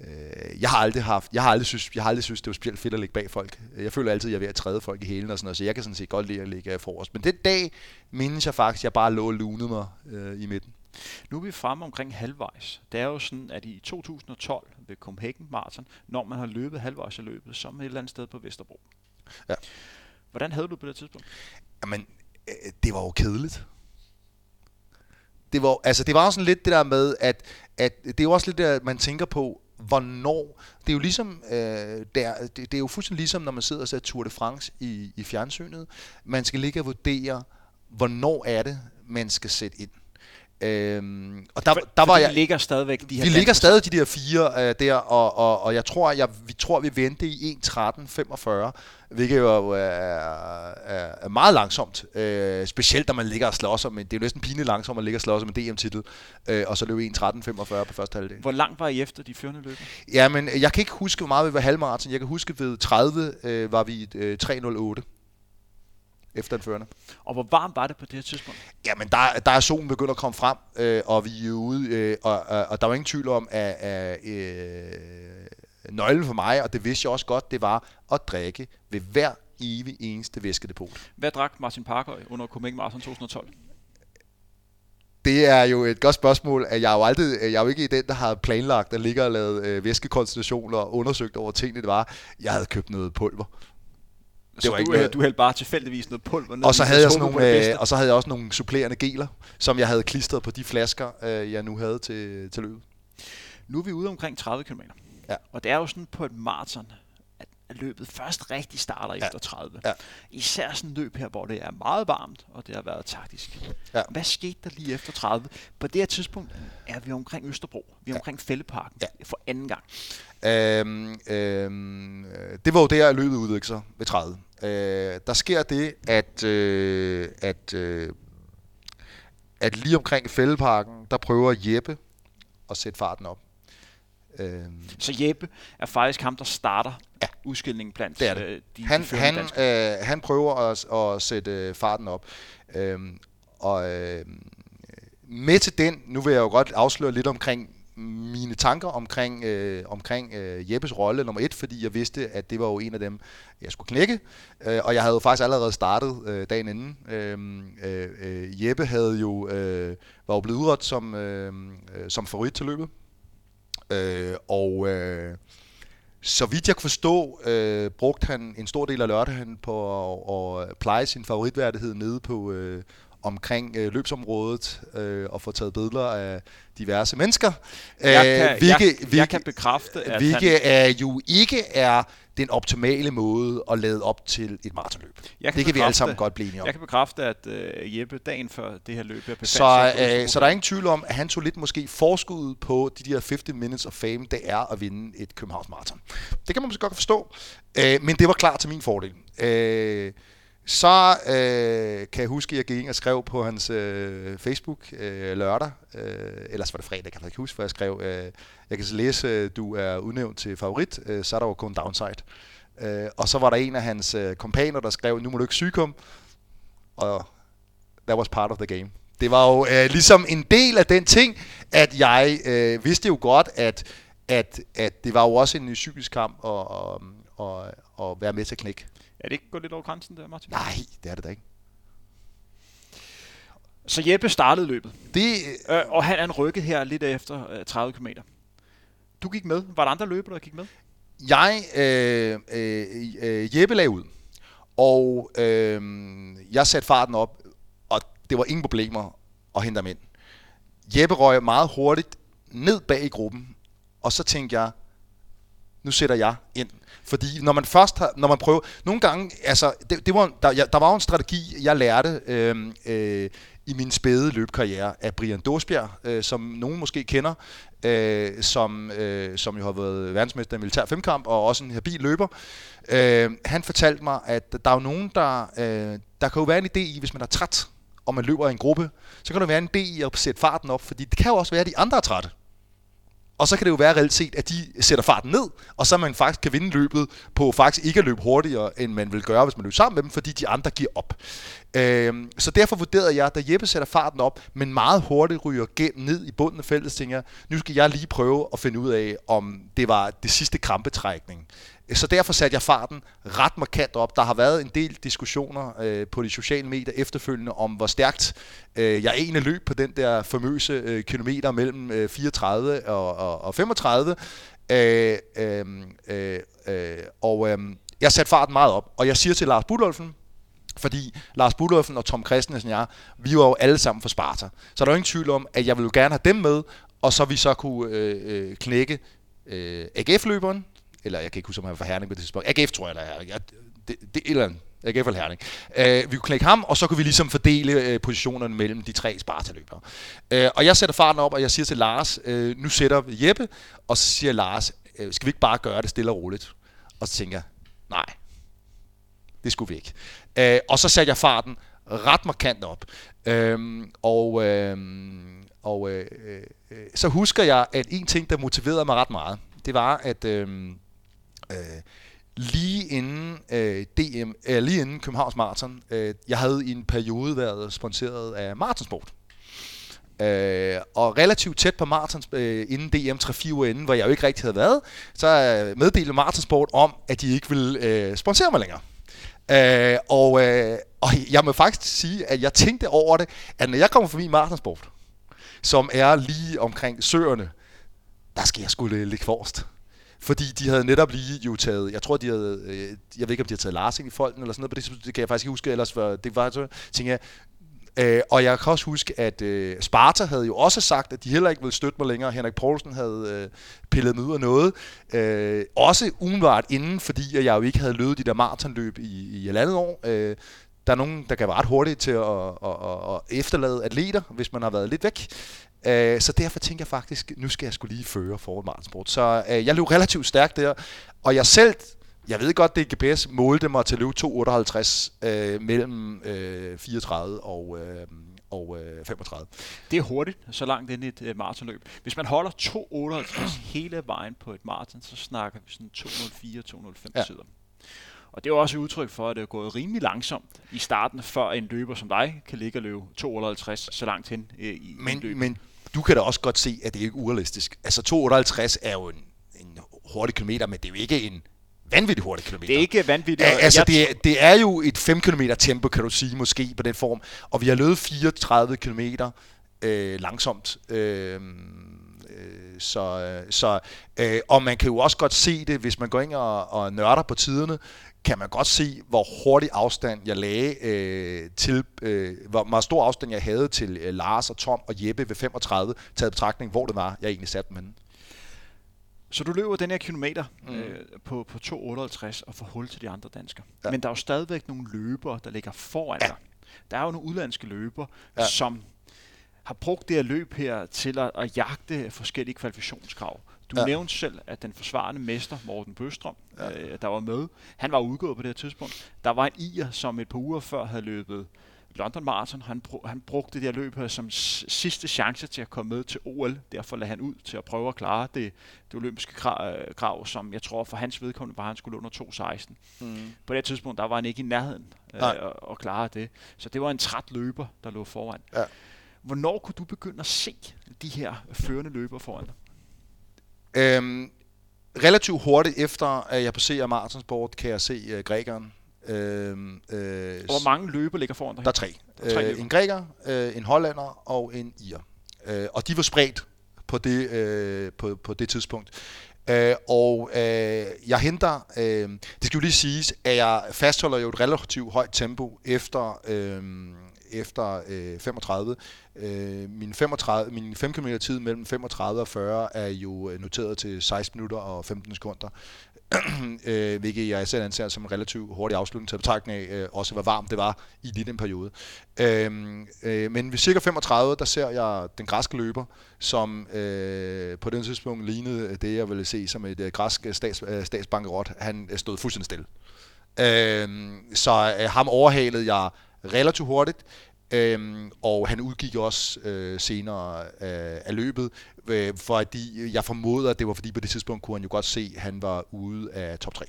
Øh, jeg har aldrig haft, jeg har aldrig synes, jeg har aldrig synes, det var specielt fedt at ligge bag folk. Jeg føler altid, at jeg er ved at træde folk i hælen og sådan noget, så jeg kan sådan set godt lide at ligge forrest. Men den dag mindes jeg faktisk, at jeg bare lå og lunede mig øh, i midten. Nu er vi fremme omkring halvvejs. Det er jo sådan, at i 2012 ved Copenhagen Marathon, når man har løbet halvvejs i løbet, som et eller andet sted på Vesterbro. Ja. Hvordan havde du på det tidspunkt? Jamen, øh, det var jo kedeligt. Det var, altså, det var sådan lidt det der med, at, at det er jo også lidt det, man tænker på, hvornår. Det er jo ligesom, øh, der, det, det er jo fuldstændig ligesom, når man sidder og ser Tour de France i, i fjernsynet. Man skal ligge og vurdere, hvornår er det, man skal sætte ind. Øhm, og der, for, der var jeg, ligger stadigvæk de her Vi ligger stadig de der fire øh, der, og, og, og jeg tror, jeg, vi tror, vi venter i 1.13.45, hvilket jo er, er, er meget langsomt. Øh, specielt, når man ligger og slås om, det er jo næsten pinligt langsomt, at man ligger og slås om en DM-titel, øh, og så løb 1.13.45 på første halvdel. Hvor langt var I efter de førende løber? Ja, men jeg kan ikke huske, hvor meget vi var halvmarathon. Jeg kan huske, ved 30 øh, var vi øh, 3.08 efter den førende. Og hvor varmt var det på det her tidspunkt? Jamen, der, der er solen begyndt at komme frem, øh, og vi er ude, øh, og, og, og der var ingen tvivl om, at, at øh, nøglen for mig, og det vidste jeg også godt, det var at drikke ved hver evig eneste væskedepot. Hvad drak Martin Parker under Copenhagen Marathon 2012? Det er jo et godt spørgsmål. Jeg er jo, aldrig, jeg er jo ikke den, der har planlagt at ligge og lavet øh, væskekoncentrationer og undersøgt over tingene, det var. Jeg havde købt noget pulver det så var du, ikke noget. du hældte bare tilfældigvis noget pulver ned og så, havde jeg sådan nogle, øh, og så havde jeg også nogle supplerende geler, som jeg havde klistret på de flasker, øh, jeg nu havde til, til løbet. Nu er vi ude omkring 30 km. Ja. Og det er jo sådan på et maraton, at løbet først rigtig starter ja. efter 30. Ja. Især sådan et løb her, hvor det er meget varmt, og det har været taktisk. Ja. Hvad skete der lige efter 30? På det her tidspunkt er vi omkring Østerbro. Vi er ja. omkring Fælleparken ja. for anden gang. Øhm, øhm, det var jo der, løbet udviklede sig ved 30. Øh, der sker det, at, øh, at, øh, at lige omkring Fælleparken, der prøver Jeppe at sætte farten op. Øhm. Så Jeppe er faktisk ham, der starter ja. udskillingen blandt det er det. Øh, de, han, de han, øh, han prøver at, at sætte øh, farten op. Øhm, og øh, med til den, nu vil jeg jo godt afsløre lidt omkring mine tanker omkring, øh, omkring øh, Jeppes rolle nummer et, fordi jeg vidste, at det var jo en af dem, jeg skulle knække. Øh, og jeg havde jo faktisk allerede startet øh, dagen inden. Øhm, øh, øh, Jeppe havde jo, øh, var jo blevet udret som, øh, øh, som favorit til løbet. Øh, og øh, så vidt jeg kunne forstå, øh, brugte han en stor del af lørdagen på at, at pleje sin favoritværdighed nede på øh, omkring øh, løbsområdet øh, og få taget billeder af diverse mennesker. Jeg kan, øh, hvilke, jeg, hvilke, jeg kan bekræfte, at hvilke han... er jo ikke er den optimale måde at lade op til et maratonløb. Det kan vi alle sammen godt blive enige om. Jeg kan bekræfte, at uh, Jeppe dagen før det her løb er så, uh, så der er ingen tvivl om, at han tog lidt måske forskud på de der 50 minutes of fame, det er at vinde et Københavns Marathon. Det kan man måske godt forstå, uh, men det var klar til min fordel. Uh, så øh, kan jeg huske, at jeg gik ind og skrev på hans øh, Facebook øh, lørdag, øh, ellers var det fredag, kan jeg ikke huske, for jeg skrev, øh, jeg kan læse, øh, du er udnævnt til favorit, øh, så er der jo kun downside. Øh, og så var der en af hans øh, kompaner, der skrev, nu må du ikke sygekom. og that was part of the game. Det var jo øh, ligesom en del af den ting, at jeg øh, vidste jo godt, at, at, at det var jo også en psykisk kamp at, at, at, at være med til at knække. Er det ikke gået lidt over grænsen der, Martin? Nej, det er det da ikke. Så Jeppe startede løbet. Det, øh, og han er rykket her lidt efter øh, 30 km. Du gik med. Var der andre løbere, der gik med? Jeg, øh, øh, øh, Jeppe lagde ud. Og øh, jeg satte farten op, og det var ingen problemer at hente ham ind. Jeppe røg meget hurtigt ned bag i gruppen, og så tænkte jeg, nu sætter jeg ind. Fordi når man først har, når man prøver, nogle gange, altså, det, det var, der, ja, der var jo en strategi, jeg lærte øh, øh, i min spæde løbkarriere af Brian Dåsbjerg, øh, som nogen måske kender, øh, som, øh, som jo har været verdensmester i militær femkamp og også en habil løber. Øh, han fortalte mig, at der er jo nogen, der, øh, der kan jo være en idé i, hvis man er træt, og man løber i en gruppe, så kan der være en idé i at sætte farten op, fordi det kan jo også være, at de andre er trætte. Og så kan det jo være reelt set, at de sætter farten ned, og så man faktisk kan vinde løbet på faktisk ikke at løbe hurtigere, end man vil gøre, hvis man løber sammen med dem, fordi de andre giver op. Øhm, så derfor vurderede jeg, da Jeppe sætter farten op, men meget hurtigt ryger gennem ned i bunden af feltet, tænker jeg, nu skal jeg lige prøve at finde ud af, om det var det sidste krampetrækning. Så derfor satte jeg farten ret markant op. Der har været en del diskussioner øh, på de sociale medier efterfølgende om, hvor stærkt øh, jeg egentlig løb på den der famøse øh, kilometer mellem øh, 34 og, og, og 35. Øh, øh, øh, øh, og øh, jeg satte farten meget op, og jeg siger til Lars Budolfen, fordi Lars Budolfen og Tom Christensen og jeg, vi var jo alle sammen for Sparta. Så der er jo ingen tvivl om, at jeg ville jo gerne have dem med, og så vi så kunne øh, øh, knække øh, AGF-løberen, eller jeg kan ikke huske, om han var Herning på det tidspunkt. AGF tror jeg, der er. Jeg, det, det, eller andet. AGF eller Herning. Øh, vi kunne knække ham, og så kunne vi ligesom fordele øh, positionerne mellem de tre Sparta-løbere. Øh, og jeg sætter farten op, og jeg siger til Lars, øh, nu sætter Jeppe, og så siger Lars, øh, skal vi ikke bare gøre det stille og roligt? Og så tænker jeg, nej, det skulle vi ikke. Øh, og så satte jeg farten ret markant op. Uh, og uh, og øh, øh, øh, så husker jeg, at en ting, der motiverede mig ret meget, det var, at... Øh, øh, lige inden øh, DM, øh, lige inden Københavns Marathon, øh, jeg havde i en periode været sponsoreret af Marathonsport. Øh, og relativt tæt på Martins, øh, inden DM 3-4 uger inden, hvor jeg jo ikke rigtig havde været, så øh, meddelte Martinsport om, at de ikke ville øh, sponsere mig længere. Øh, og, øh, og jeg må faktisk sige, at jeg tænkte over det, at når jeg kommer forbi Martinsport, som er lige omkring søerne, der skal jeg skulle ligge forrest. Fordi de havde netop lige jo taget, jeg tror de havde, øh, jeg ved ikke om de havde taget Larsing i folden eller sådan noget, det, det kan jeg faktisk ikke huske, ellers var, det var så, tænker jeg, Øh, og jeg kan også huske, at øh, Sparta havde jo også sagt, at de heller ikke ville støtte mig længere. Henrik Poulsen havde øh, pillet mig ud af noget. Øh, også umiddelbart inden, fordi jeg jo ikke havde løbet de der maratonløb i, i et andet år. Øh, der er nogen, der kan være ret hurtigt til at, at, at, at efterlade atleter, hvis man har været lidt væk. Øh, så derfor tænker jeg faktisk, nu skal jeg skulle lige føre for Martinsport. Så øh, jeg løb relativt stærkt der, og jeg selv, jeg ved godt, det er GPS, målte mig til at løbe 2.58 øh, mellem øh, 34 og, øh, og øh, 35. Det er hurtigt, så langt ind i et øh, maratonløb. Hvis man holder 2.58 [CLEARS THROAT] hele vejen på et maraton, så snakker vi sådan 2.04-2.05 ja. tider. Og det er også et udtryk for, at det er gået rimelig langsomt i starten, før en løber som dig kan ligge og løbe 258 så langt hen øh, i men, løbet. Men du kan da også godt se, at det ikke er urealistisk. Altså 258 er jo en, en hurtig kilometer, men det er jo ikke en vanvittig hurtig kilometer. Det er ikke vanvittigt. Ja, altså, det, er, det er jo et 5 km tempo, kan du sige, måske på den form. Og vi har løbet 34 km øh, langsomt. Øh, så, så, øh, og man kan jo også godt se det, hvis man går ind og, og nørder på tiderne, kan man godt se, hvor hurtig afstand jeg lagde øh, til, øh, hvor meget stor afstand jeg havde til øh, Lars og Tom og Jeppe ved 35, taget betragtning, hvor det var, jeg egentlig satte dem henne. Så du løber den her kilometer mm. øh, på, på 2,58 og får hul til de andre danskere. Ja. Men der er jo stadigvæk nogle løbere, der ligger foran ja. dig. Der er jo nogle udlandske løbere, ja. som har brugt det her løb her til at, at jagte forskellige kvalifikationskrav. Du ja. nævnte selv, at den forsvarende mester, Morten Bøstrøm, ja. øh, der var med, han var udgået på det her tidspunkt. Der var en ier, som et par uger før havde løbet London Marathon. Han, han brugte det her løb her som sidste chance til at komme med til OL. Derfor lagde han ud til at prøve at klare det, det olympiske krav, som jeg tror for hans vedkommende var, at han skulle under 2.16. Mm. På det tidspunkt, der var han ikke i nærheden øh, at, at klare det. Så det var en træt løber, der lå foran. Ja. Hvornår kunne du begynde at se de her førende løber foran dig? Øhm, relativt hurtigt efter, at jeg passerer Martinsport, kan jeg se uh, grækeren. Øhm, øh, Hvor mange løber ligger foran dig? Der er tre. Der er tre øh, en græker, øh, en hollander og en ir. Øh, og de var spredt på det, øh, på, på det tidspunkt. Øh, og øh, jeg henter, øh, det skal jo lige siges, at jeg fastholder jo et relativt højt tempo efter, øh, efter øh, 35. Øh, min, 35, min 5 km tid mellem 35 og 40 er jo øh, noteret til 16 minutter og 15 sekunder. [CLEARS THROAT] øh, hvilket jeg selv anser som en relativt hurtig afslutning til betragtning af, øh, også hvor varmt det var i lige den periode. Øh, øh, men ved cirka 35, der ser jeg den græske løber, som øh, på den tidspunkt lignede øh, det, jeg ville se som et øh, græsk øh, stats, øh, statsbankerot. Han stod fuldstændig stille. Øh, så øh, ham overhalede jeg relativt hurtigt. Øhm, og han udgik også øh, senere øh, af løbet, øh, fordi jeg formoder, at det var fordi på det tidspunkt kunne han jo godt se, at han var ude af top 3.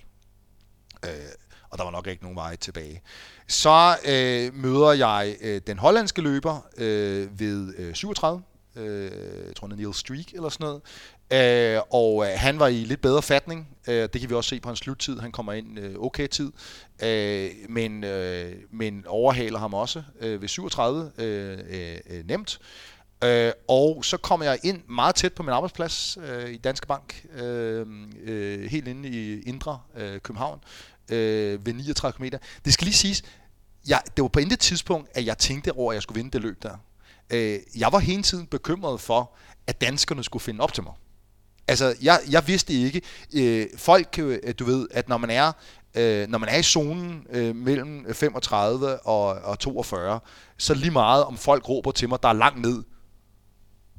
Øh, og der var nok ikke nogen vej tilbage. Så øh, møder jeg øh, den hollandske løber øh, ved øh, 37, øh, jeg tror han er Neil Streak eller sådan noget, Øh, og øh, han var i lidt bedre fatning. Øh, det kan vi også se på hans sluttid. Han kommer ind øh, okay tid. Øh, men, øh, men overhaler ham også øh, ved 37 øh, øh, nemt. Øh, og så kommer jeg ind meget tæt på min arbejdsplads øh, i Danske Bank, øh, øh, helt inde i Indre øh, København, øh, ved 39 km. Det skal lige siges, jeg, det var på intet tidspunkt, at jeg tænkte over, at jeg skulle vinde det løb der. Øh, jeg var hele tiden bekymret for, at danskerne skulle finde op til mig. Altså, jeg, jeg vidste ikke. Øh, folk, øh, du ved, at når man er, øh, når man er i zonen øh, mellem 35 og, og 42, så lige meget om folk råber til mig, der er langt ned,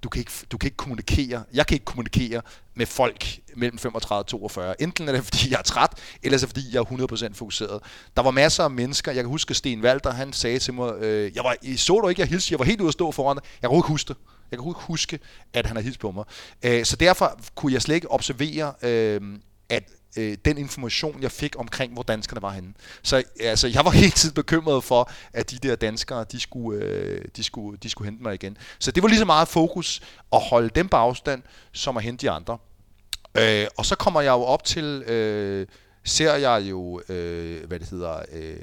du kan, ikke, du kan ikke kommunikere, jeg kan ikke kommunikere med folk mellem 35 og 42. Enten er det, fordi jeg er træt, eller er det, fordi jeg er 100% fokuseret. Der var masser af mennesker, jeg kan huske Sten Walter, han sagde til mig, øh, jeg var, så du ikke, jeg hilste, jeg var helt ude at stå foran dig, jeg kunne ikke huske det. Jeg kan ikke huske, at han har hilst på mig. Øh, så derfor kunne jeg slet ikke observere, øh, at øh, den information, jeg fik omkring, hvor danskerne var henne. Så altså, jeg var [LAUGHS] helt tiden bekymret for, at de der danskere, de skulle, øh, de skulle, de skulle hente mig igen. Så det var lige så meget fokus at holde dem på afstand, som at hente de andre. Øh, og så kommer jeg jo op til, øh, ser jeg jo, øh, hvad det hedder, øh,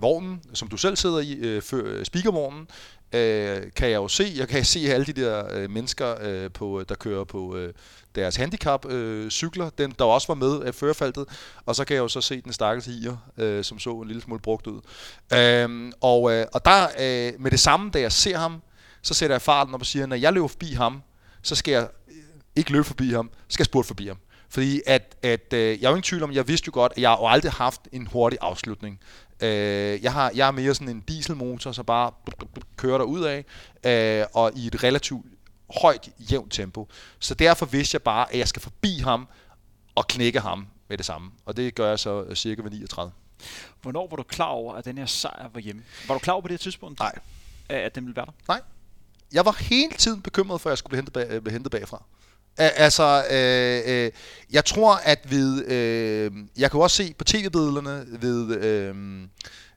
vognen, som du selv sidder i, øh, øh speakervognen, øh, kan jeg jo se. Jeg kan se alle de der øh, mennesker, øh, på, der kører på øh, deres handicap-cykler, øh, den der også var med af førerfeltet, og så kan jeg jo så se den stakkels higer, øh, som så en lille smule brugt ud. Øh, og, øh, og der øh, med det samme, da jeg ser ham, så sætter jeg farten op og siger, når jeg løber forbi ham, så skal jeg øh, ikke løbe forbi ham, skal jeg spurte forbi ham. Fordi at, at øh, jeg er jo ingen tvivl om, jeg vidste jo godt, at jeg har jo aldrig haft en hurtig afslutning. Øh, jeg, har, jeg er mere sådan en dieselmotor, så bare kører der ud af, øh, og i et relativt højt, jævnt tempo. Så derfor vidste jeg bare, at jeg skal forbi ham og knække ham med det samme. Og det gør jeg så cirka ved 39. Hvornår var du klar over, at den her sejr var hjemme? Var du klar over på det tidspunkt? Nej. At den ville være der? Nej. Jeg var hele tiden bekymret for, at jeg skulle blive hentet, bag, blive hentet bagfra. Altså, øh, øh, jeg tror, at ved... Øh, jeg kan også se på tv-billederne, ved, øh,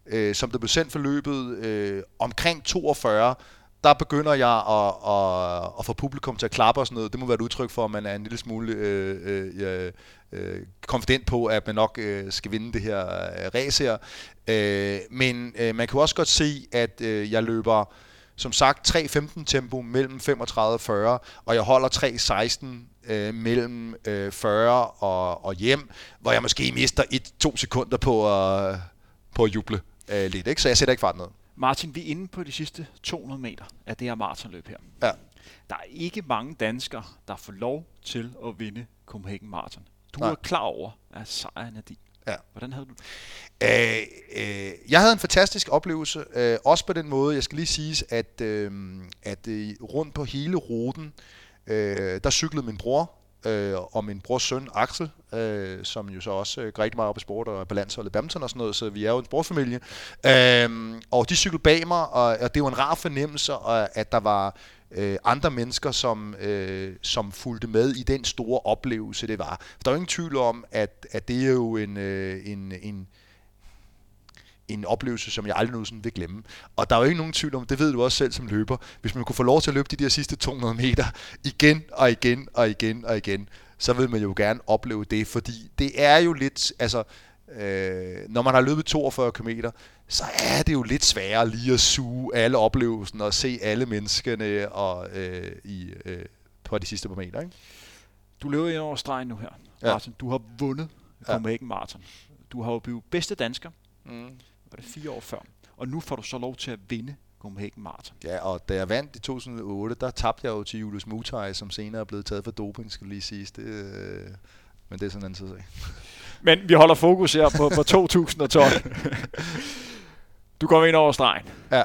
øh, som der blev sendt for løbet, øh, omkring 42, der begynder jeg at, at, at få publikum til at klappe og sådan noget. Det må være et udtryk for, at man er en lille smule øh, øh, øh, øh konfident på, at man nok øh, skal vinde det her øh, race her. Øh, men øh, man kan også godt se, at øh, jeg løber som sagt 3.15 tempo mellem 35 og 40, og jeg holder 3.16 øh, mellem øh, 40 og, og hjem, hvor jeg måske mister 1-2 sekunder på at, på at juble øh, lidt, ikke? så jeg sætter ikke fart ned. Martin, vi er inde på de sidste 200 meter af det her maratonløb her. Ja. Der er ikke mange danskere, der får lov til at vinde Copenhagen Marathon. Du Nej. er klar over, at sejren er din. Ja. Hvordan havde du det? Øh, øh, jeg havde en fantastisk oplevelse, øh, også på den måde, jeg skal lige sige, at, øh, at øh, rundt på hele ruten, øh, der cyklede min bror øh, og min brors søn Axel, øh, som jo så også øh, rigtig meget op i sport og på landsholdet badminton og sådan noget, så vi er jo en sportsfamilie. Øh, og de cyklede bag mig, og, og det var en rar fornemmelse, og, at der var øh, andre mennesker, som, øh, som fulgte med i den store oplevelse, det var. For der er jo ingen tvivl om, at, at det er jo en, øh, en, en, en oplevelse, som jeg aldrig nogensinde vil glemme. Og der er jo ikke nogen tvivl om, det ved du også selv som løber, hvis man kunne få lov til at løbe de der sidste 200 meter igen og igen og igen og igen, så vil man jo gerne opleve det, fordi det er jo lidt, altså, øh, når man har løbet 42 km, så er det jo lidt sværere lige at suge alle oplevelsen og se alle menneskene og, øh, i, øh, på de sidste par meter. Ikke? Du løber ind over stregen nu her. Ja. Martin, du har vundet Ja. Copenhagen Marathon. Du har jo blevet bedste dansker, Mm. var det fire år før. Og nu får du så lov til at vinde Copenhagen Marathon. Ja, og da jeg vandt i 2008, der tabte jeg jo til Julius Mutai, som senere er blevet taget for doping, skal lige siges. Det, øh, men det er sådan en anden sag. Men vi holder fokus her på, på 2012. du går ind over stregen. Ja,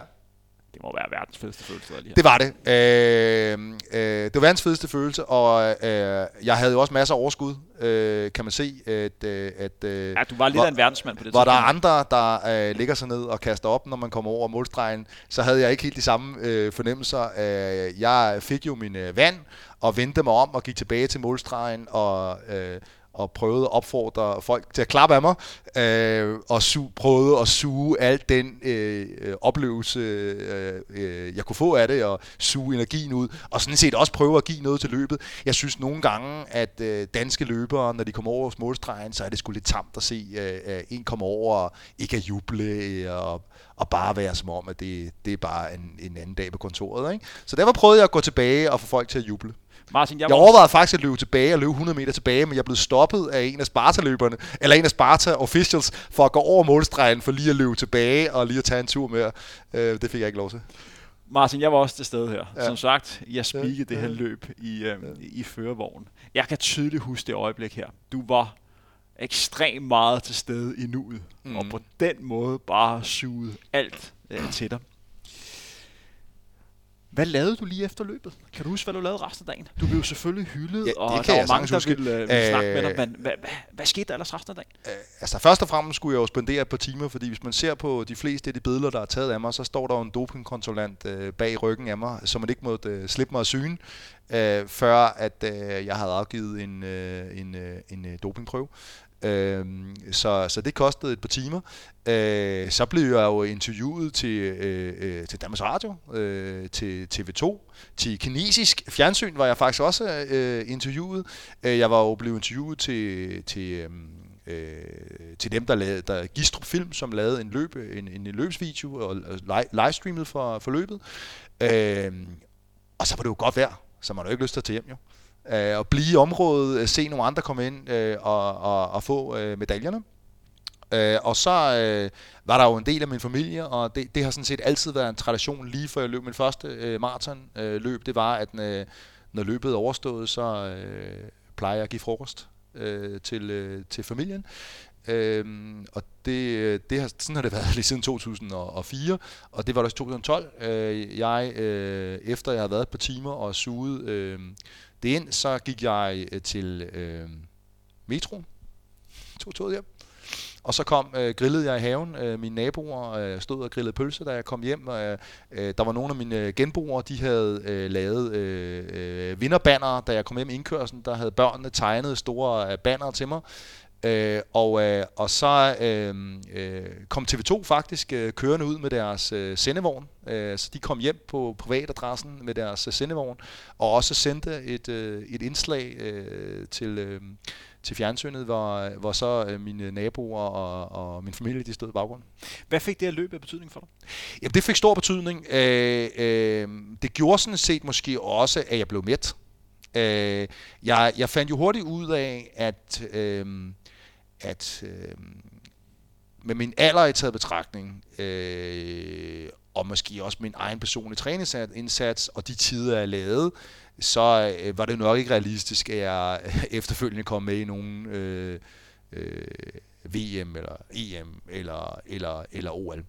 Det må være verdens fedeste følelse. Lige her. det var det. Øh, øh, det var verdens fedeste følelse, og øh, jeg havde jo også masser af overskud, øh, kan man se. At, øh, at, øh, Ja, du var lidt hvor- af en verdensmand på det hvor der er andre, der øh, ligger sig ned og kaster op, når man kommer over målstregen, så havde jeg ikke helt de samme øh, fornemmelser. Øh, jeg fik jo min øh, vand og vendte mig om og gik tilbage til målstregen og, øh, og prøvede at opfordre folk til at klappe af mig øh, og su- prøvede at suge al den øh, øh, oplevelse, øh, øh, jeg kunne få af det og suge energien ud og sådan set også prøve at give noget til løbet. Jeg synes nogle gange, at øh, danske løbere, når de kommer over målstregen, så er det sgu lidt tamt at se øh, en komme over og ikke at juble øh, og, og bare være som om, at det, det er bare en, en anden dag på kontoret. Ikke? Så derfor prøvede jeg at gå tilbage og få folk til at juble. Martin, jeg, Jeg overvejede faktisk at løbe tilbage og løbe 100 meter tilbage, men jeg blev stoppet af en af Sparta-løberne, eller en af Sparta officials, for at gå over målstregen, for lige at løbe tilbage og lige at tage en tur mere. Øh, det fik jeg ikke lov til. Martin, jeg var også til stede her. Ja. Ja. Som sagt, jeg spikede Ja, det her ja. løb i, øh, i førervognen. Jeg kan tydeligt huske det øjeblik her. Du var ekstremt meget til stede i nuet, mm. Og på den måde bare suget alt øh, til dig. Hvad lavede du lige efter løbet? Kan du huske, hvad du lavede resten af dagen? Du blev selvfølgelig hyldet, Ja, og der var mange, der huske. ville, øh, ville snakke med dig. Øh, Men hvad, hvad, hvad skete der ellers resten af dagen? Øh, altså først og fremmest skulle jeg jo spendere et par timer, fordi hvis man ser på de fleste af de billeder, der er taget af mig, så står der jo en dopingkontrollant øh, bag ryggen af mig, som man ikke måtte øh, slippe mig af syne, øh, før at øh, jeg havde afgivet en, øh, en, øh, en øh, dopingprøve. Øh, så, så det kostede et par timer. Øh, så blev jeg jo interviewet til, øh, øh til Danmarks Radio, øh, til TV2, til kinesisk fjernsyn var jeg faktisk også øh, interviewet. Øh, jeg var jo blevet interviewet til, til øh, øh, til dem, der lavede der Gistrup Film, som lavede en, løb, en, en løbsvideo og, og livestreamede for, for løbet. Øh, og så var det jo godt vejr, så man har jo ikke lyst til at tage hjem jo. Øh, og blive i området, øh, se nogle andre komme ind øh, og, og, og få øh, medaljerne. Øh, og så øh, var der jo en del af min familie, og det, det har sådan set altid været en tradition, lige før jeg løb min første øh, maratonløb, øh, løb, det var, at øh, når løbet er overstået, så øh, plejer jeg at give frokost øh, til, øh, til familien. Øhm, og det, det har, sådan har det [LAUGHS] været lige siden 2004, og det var også 2012. Øh, jeg, øh, efter jeg havde været et par timer og suget øh, det ind, så gik jeg øh, til øh, metro, tog toget hjem, og så kom, øh, grillede jeg i haven. Øh, mine naboer øh, stod og grillede pølse, da jeg kom hjem. Og, øh, der var nogle af mine øh, genboere, de havde øh, lavet øh, øh, vinderbanner, da jeg kom hjem i indkørslen. Der havde børnene tegnet store øh, banner til mig. Øh, og, øh, og så øh, øh, kom TV2 faktisk øh, kørende ud med deres øh, sendevogn. Øh, så de kom hjem på privatadressen med deres øh, sendevogn, og også sendte et, øh, et indslag øh, til, øh, til fjernsynet, hvor, hvor så øh, mine naboer og, og min familie de stod i baggrunden. Hvad fik det her løb af betydning for dig? Jamen, det fik stor betydning. Øh, øh, det gjorde sådan set måske også, at jeg blev mæt. Øh, jeg, jeg fandt jo hurtigt ud af, at... Øh, at øh, med min alder i taget betragtning, øh, og måske også min egen personlige træningsindsats, og de tider, jeg lavede, så øh, var det nok ikke realistisk, at jeg [LAUGHS] efterfølgende kom med i nogen øh, øh, VM eller EM eller, eller, eller OL.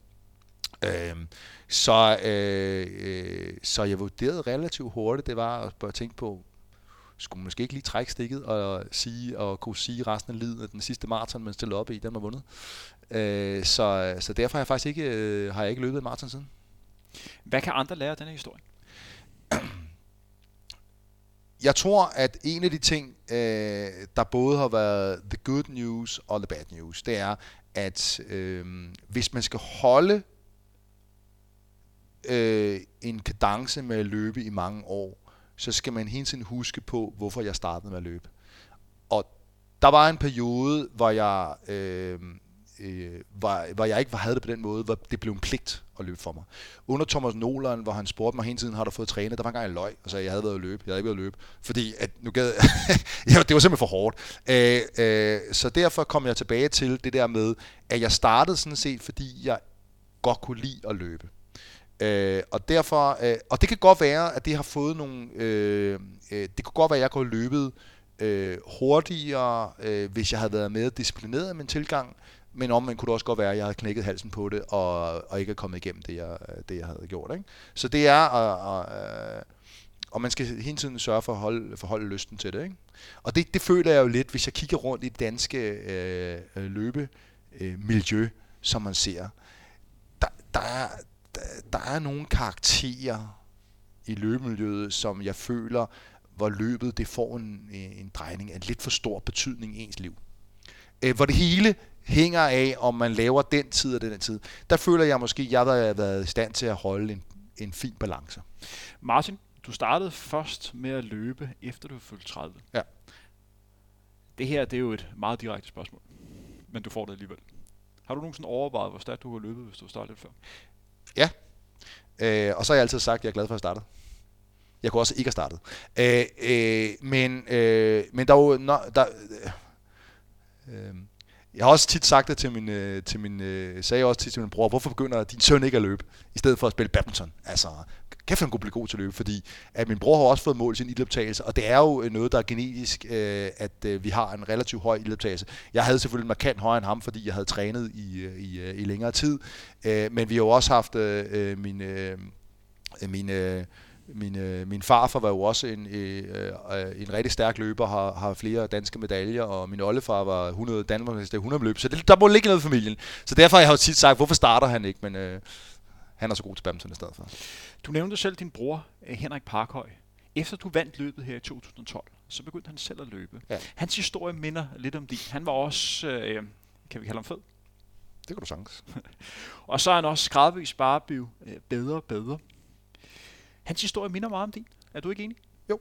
Øh, så, øh, øh, så jeg vurderede relativt hurtigt, det var at tænke på, skulle måske ikke lige trække stikket og sige og kunne sige resten af livet, at den sidste maraton, man stillede op i, den var vundet. Øh, så, så derfor har jeg faktisk ikke, øh, har jeg ikke løbet en maraton siden. Hvad kan andre lære af denne historie? [CLEARS THROAT] Jeg tror, at en af de ting, øh, der både har været the good news og the bad news, det er, at øh, hvis man skal holde øh, en kadence med at løbe i mange år, så skal man hele tiden huske på, hvorfor jeg startede med at løbe. Og der var en periode, hvor jeg, øh, øh, hvor, hvor jeg ikke havde det på den måde, hvor det blev en pligt at løbe for mig. Under Thomas Nolan, hvor han spurgte mig hele tiden, har du fået trænet? Der var en gang løg, og sagde, jeg havde været at løbe. Jeg havde ikke været at løbe. Fordi at nu gad, [LAUGHS] ja, det var simpelthen for hårdt. Øh, øh, så derfor kom jeg tilbage til det der med, at jeg startede sådan set, fordi jeg godt kunne lide at løbe. Øh, og derfor, øh, og det kan godt være, at det har fået nogle, øh, øh, det kunne godt være, at jeg kunne have løbet øh, hurtigere, øh, hvis jeg havde været mere disciplineret i min tilgang, men om man kunne det også godt være, at jeg havde knækket halsen på det, og, og ikke er kommet igennem det, jeg, det, jeg havde gjort. Ikke? Så det er, og, og, øh, og man skal hele tiden sørge for at holde, for at holde lysten til det. Ikke? Og det, det føler jeg jo lidt, hvis jeg kigger rundt i det danske øh, løbemiljø, øh, som man ser. Der, der, er, der er nogle karakterer i løbemiljøet, som jeg føler, hvor løbet det får en, en drejning af lidt for stor betydning i ens liv. Øh, hvor det hele hænger af, om man laver den tid og den tid. Der føler jeg måske, at jeg har været i stand til at holde en, en fin balance. Martin, du startede først med at løbe, efter du fyldte 30. Ja. Det her det er jo et meget direkte spørgsmål, men du får det alligevel. Har du nogensinde overvejet, hvor stærkt du har løbet, hvis du startede lidt før? Ja. Øh, og så har jeg altid sagt, at jeg er glad for, at jeg startede. Jeg kunne også ikke have startet. Øh, øh, men, øh, men der er jo... No, der, øh, øh, jeg har også tit sagt det til min, øh, til min øh, sagde også tit til min bror, hvorfor begynder din søn ikke at løbe, i stedet for at spille badminton? Altså, kæft han kunne blive god til at løbe, fordi at min bror har også fået mål i sin ildoptagelse, og det er jo noget, der er genetisk, øh, at øh, vi har en relativt høj ildoptagelse. Jeg havde selvfølgelig markant højere end ham, fordi jeg havde trænet i, øh, i, øh, i længere tid, øh, men vi har jo også haft øh, øh min, øh, min øh, min, øh, min farfar var jo også en, øh, øh, en rigtig stærk løber, har, har flere danske medaljer, og min oldefar var 100 Danmarks 100 løb, så det, der må ligge noget i familien. Så derfor har jeg jo tit sagt, hvorfor starter han ikke, men øh, han er så god til badminton i stedet for. Du nævnte selv din bror, øh, Henrik Parkhøj. Efter du vandt løbet her i 2012, så begyndte han selv at løbe. Ja. Hans historie minder lidt om din. Han var også, øh, kan vi kalde ham fed? Det kan du sagtens. [LAUGHS] og så er han også gradvis bare blevet øh, bedre og bedre. Hans historie minder meget om din. Er du ikke enig? Jo,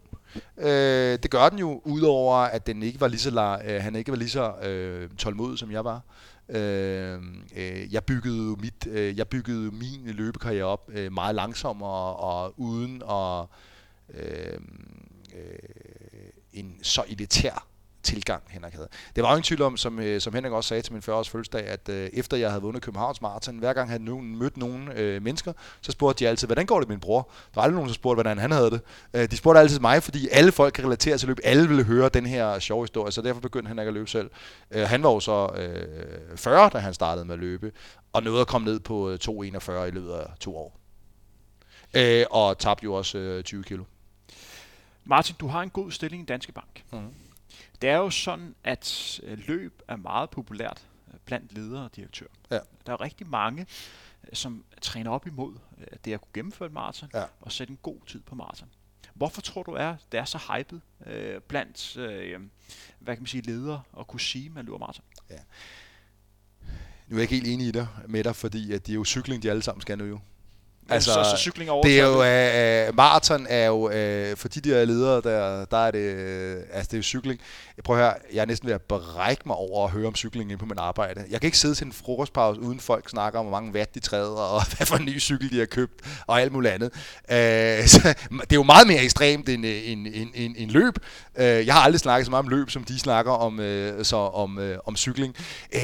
øh, det gør den jo, udover at den ikke var lige så, øh, han ikke var lige så øh, tålmodig, som jeg var. Øh, øh, jeg byggede mit, øh, jeg byggede min løbekarriere op øh, meget langsommere og uden at øh, øh, en så elitær tilgang, Henrik havde. Det var jo ingen tvivl om, som, øh, som Henrik også sagde til min 40-års fødselsdag, at øh, efter jeg havde vundet Københavns Marathon, hver gang han nogen, mødte nogle øh, mennesker, så spurgte de altid, hvordan går det med min bror? Der var aldrig nogen, der spurgte, hvordan han havde det. Øh, de spurgte altid mig, fordi alle folk kan relatere til løb. Alle ville høre den her sjove historie, så derfor begyndte han ikke at løbe selv. Øh, han var jo så øh, 40, da han startede med at løbe, og nåede at komme ned på 2,41 i løbet af to år. Øh, og tabte jo også øh, 20 kilo. Martin, du har en god stilling i Danske Bank. Mm. Det er jo sådan, at øh, løb er meget populært øh, blandt ledere og direktører. Ja. Der er rigtig mange, øh, som træner op imod det at kunne gennemføre et maraton ja. og sætte en god tid på maraton. Hvorfor tror du, er, det er så hypet øh, blandt øh, hvad kan man sige, ledere at kunne sige, at man løber maraton? Ja. Nu er jeg ikke helt enig i dig, med dig, fordi at det er jo cykling, de alle sammen skal nu jo. Altså, så, så cykling over det er jo, uh, maraton er jo, uh, for de der ledere, der, der er det, uh, altså det er jo cykling. Jeg prøver her, jeg er næsten ved at brække mig over at høre om cykling inde på min arbejde. Jeg kan ikke sidde til en frokostpause, uden folk snakker om, hvor mange watt de træder, og [LAUGHS] hvad for en ny cykel de har købt, og alt muligt andet. Uh, så [LAUGHS] det er jo meget mere ekstremt end, end, end, end, end løb. Uh, jeg har aldrig snakket så meget om løb, som de snakker om, uh, så om, uh, om cykling. Uh,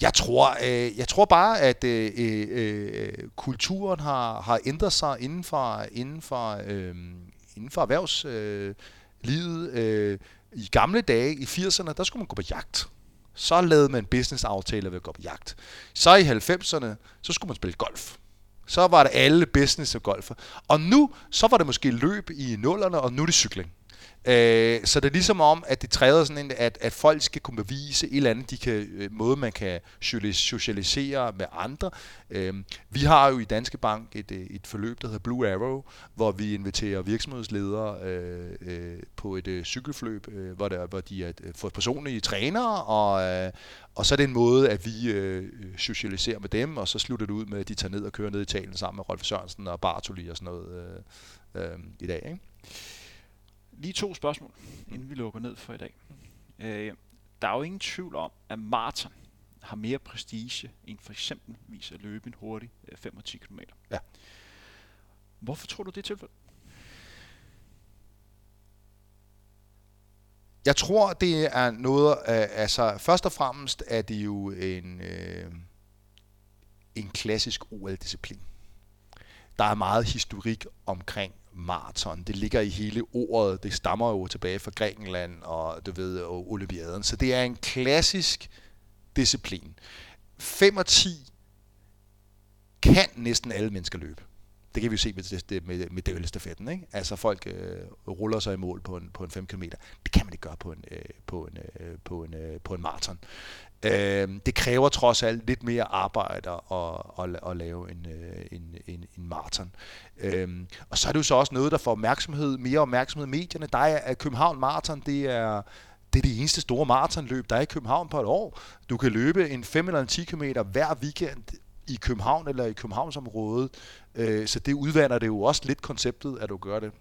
jeg, tror, uh, jeg tror bare, at uh, uh, kulturen har har, har ændret sig inden for, inden for, øh, inden for erhvervslivet. Øh, I gamle dage, i 80'erne, der skulle man gå på jagt. Så lavede man business-aftaler ved at gå på jagt. Så i 90'erne, så skulle man spille golf. Så var det alle business og golfer. Og nu, så var det måske løb i nullerne, og nu er det cykling. Øh, så det er ligesom om, at det træder sådan ind, at, at folk skal kunne bevise et eller andet de kan, øh, måde, man kan socialisere med andre. Øh, vi har jo i Danske Bank et, øh, et forløb, der hedder Blue Arrow, hvor vi inviterer virksomhedsledere øh, øh, på et øh, cykelfløb, øh, hvor, der, hvor de er øh, for personlige trænere, og, øh, og så er det en måde, at vi øh, socialiserer med dem, og så slutter det ud med, at de tager ned og kører ned i Italien sammen med Rolf Sørensen og Bartoli og sådan noget øh, øh, i dag. Ikke? Lige to spørgsmål, inden vi lukker ned for i dag. Øh, der er jo ingen tvivl om, at maraton har mere prestige end for eksempel at løbe en hurtig 5 og 10 km. Ja. Hvorfor tror du det er tilfældet? Jeg tror, det er noget, af, altså først og fremmest er det jo en, øh, en klassisk OL-disciplin. Der er meget historik omkring maraton. Det ligger i hele ordet. Det stammer jo tilbage fra Grækenland og du ved og Olympiaden. Så det er en klassisk disciplin. 5 og 10 kan næsten alle mennesker løbe. Det kan vi jo se med, det, med, med døvelstafetten. Ikke? Altså folk øh, ruller sig i mål på en, på en 5 km. Det kan man ikke gøre på en, øh, på en, øh, på en, øh, på en maraton. Øh, det kræver trods alt lidt mere arbejde at, at, at lave en, øh, en, en, en maraton. Øh, og så er det jo så også noget, der får opmærksomhed, mere opmærksomhed i medierne. Der er øh, København Marathon, det er det er det eneste store maratonløb, der er i København på et år. Du kan løbe en 5 eller en 10 km hver weekend i København eller i Københavnsområdet. Øh, så det udvander det jo også lidt konceptet, at du gør det.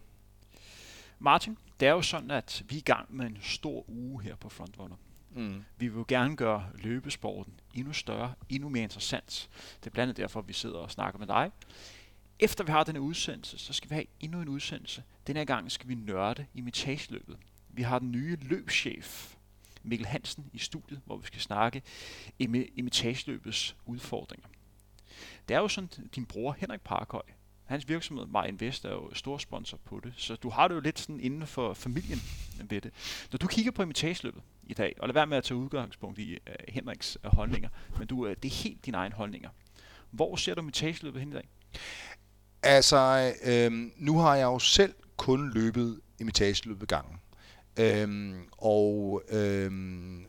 Martin, det er jo sådan, at vi er i gang med en stor uge her på Frontrunner. Mm. Vi vil jo gerne gøre løbesporten endnu større, endnu mere interessant. Det er blandt andet derfor, vi sidder og snakker med dig. Efter vi har denne udsendelse, så skal vi have endnu en udsendelse. Denne gang skal vi nørde imitageløbet. Vi har den nye løbschef, Mikkel Hansen, i studiet, hvor vi skal snakke imitageløbets udfordringer. Det er jo sådan, din bror Henrik Parkhøj, hans virksomhed, My Invest, er jo stor sponsor på det, så du har det jo lidt sådan inden for familien ved det. Når du kigger på imitageløbet i dag, og lad være med at tage udgangspunkt i uh, Henriks uh, holdninger, men du, uh, det er helt dine egne holdninger. Hvor ser du imitageløbet hen i dag? Altså, øh, nu har jeg jo selv kun løbet imitageløbet gangen. Øhm, og, øhm,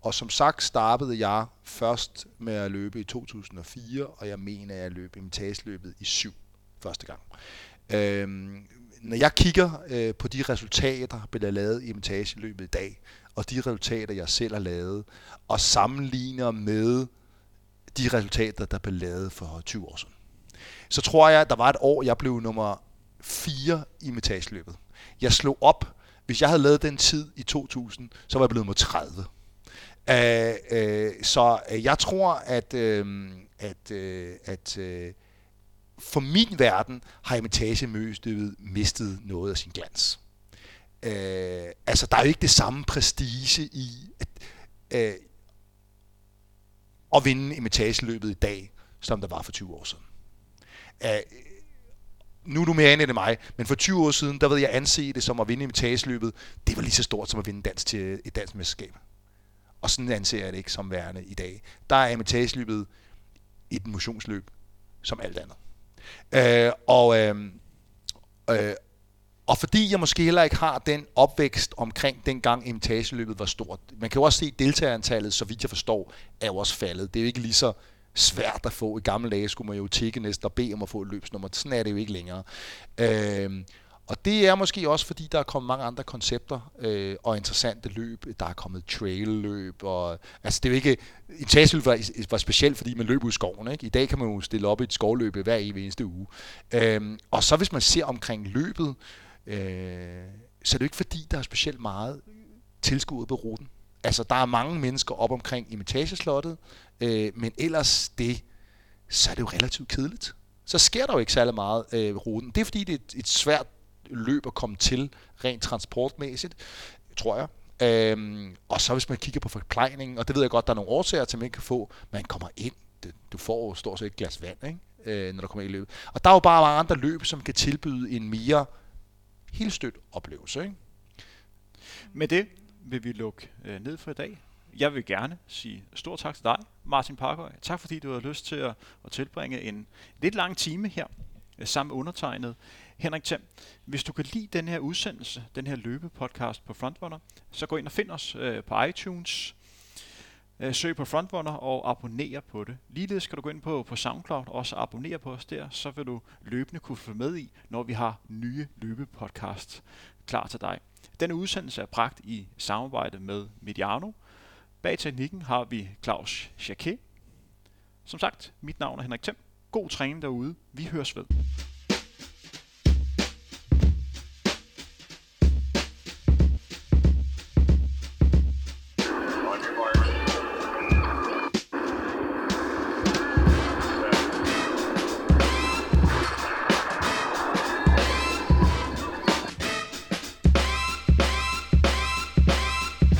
og som sagt startede jeg først med at løbe i 2004, og jeg mener, at jeg løb imitageløbet i syv første gang. Øhm, når jeg kigger øh, på de resultater, der bliver lavet i imitageløbet i dag, og de resultater, jeg selv har lavet, og sammenligner med de resultater, der blev lavet for 20 år siden, så tror jeg, at der var et år, jeg blev nummer 4 i metageløbet. Jeg slog op, hvis jeg havde lavet den tid i 2000, så var jeg blevet nummer 30. Uh, uh, så uh, jeg tror, at, uh, at, uh, at uh, for min verden har imitagemødet mistet noget af sin glans. Øh, altså, der er jo ikke det samme prestige i at, øh, at vinde imitageløbet i dag, som der var for 20 år siden. Øh, nu er du mere inde end mig, men for 20 år siden, der ved jeg anse det som at vinde imitageløbet, det var lige så stort som at vinde dans til et dansk mesterskab. Og sådan anser jeg det ikke som værende i dag. Der er imitageløbet et motionsløb som alt andet. Øh, og, øh, øh, og fordi jeg måske heller ikke har den opvækst omkring dengang imitageløbet var stort. Man kan jo også se, at deltagerantallet, så vidt jeg forstår, er jo også faldet. Det er jo ikke lige så svært at få. I gamle dage skulle man jo tikke næsten og bede om at få et løbsnummer. Sådan er det jo ikke længere. Øh, Og det er måske også, fordi der er kommet mange andre koncepter øh, og interessante løb. Der er kommet trail-løb, og altså det er jo ikke... En tageløb var, var specielt, fordi man løb ud i skoven. Ikke? I dag kan man jo stille op i et skovløb hver eneste uge. Øhm, og så hvis man ser omkring løbet, øh, så er det jo ikke fordi, der er specielt meget tilskuet på ruten. Altså, der er mange mennesker op omkring imitageslottet, øh, men ellers det, så er det jo relativt kedeligt. Så sker der jo ikke særlig meget øh, ruten. Det er fordi, det er et, et svært løb at komme til, rent transportmæssigt, tror jeg. Øhm, og så hvis man kigger på forplejningen, og det ved jeg godt, der er nogle årsager til, at man ikke kan få, man kommer ind, du får jo stort set et glas vand, ikke? Øh, når du kommer ind i løbet. Og der er jo bare mange andre løb, som kan tilbyde en mere øh, stødt oplevelse. Ikke? Med det vil vi lukke øh, ned for i dag. Jeg vil gerne sige stor tak til dig, Martin Parkøj. Tak fordi du har lyst til at, at tilbringe en lidt lang time her øh, sammen med undertegnet Henrik Thiem. Hvis du kan lide den her udsendelse, den her løbepodcast på Frontrunner, så gå ind og find os øh, på iTunes, Øh, søg på Frontrunner og abonner på det. Ligeledes skal du gå ind på, på SoundCloud og også abonnere på os der, så vil du løbende kunne følge med i, når vi har nye løbepodcasts klar til dig. Denne udsendelse er bragt i samarbejde med Mediano. Bag teknikken har vi Claus Jacquet. Som sagt, mit navn er Henrik Thiem. God træning derude. Vi høres ved.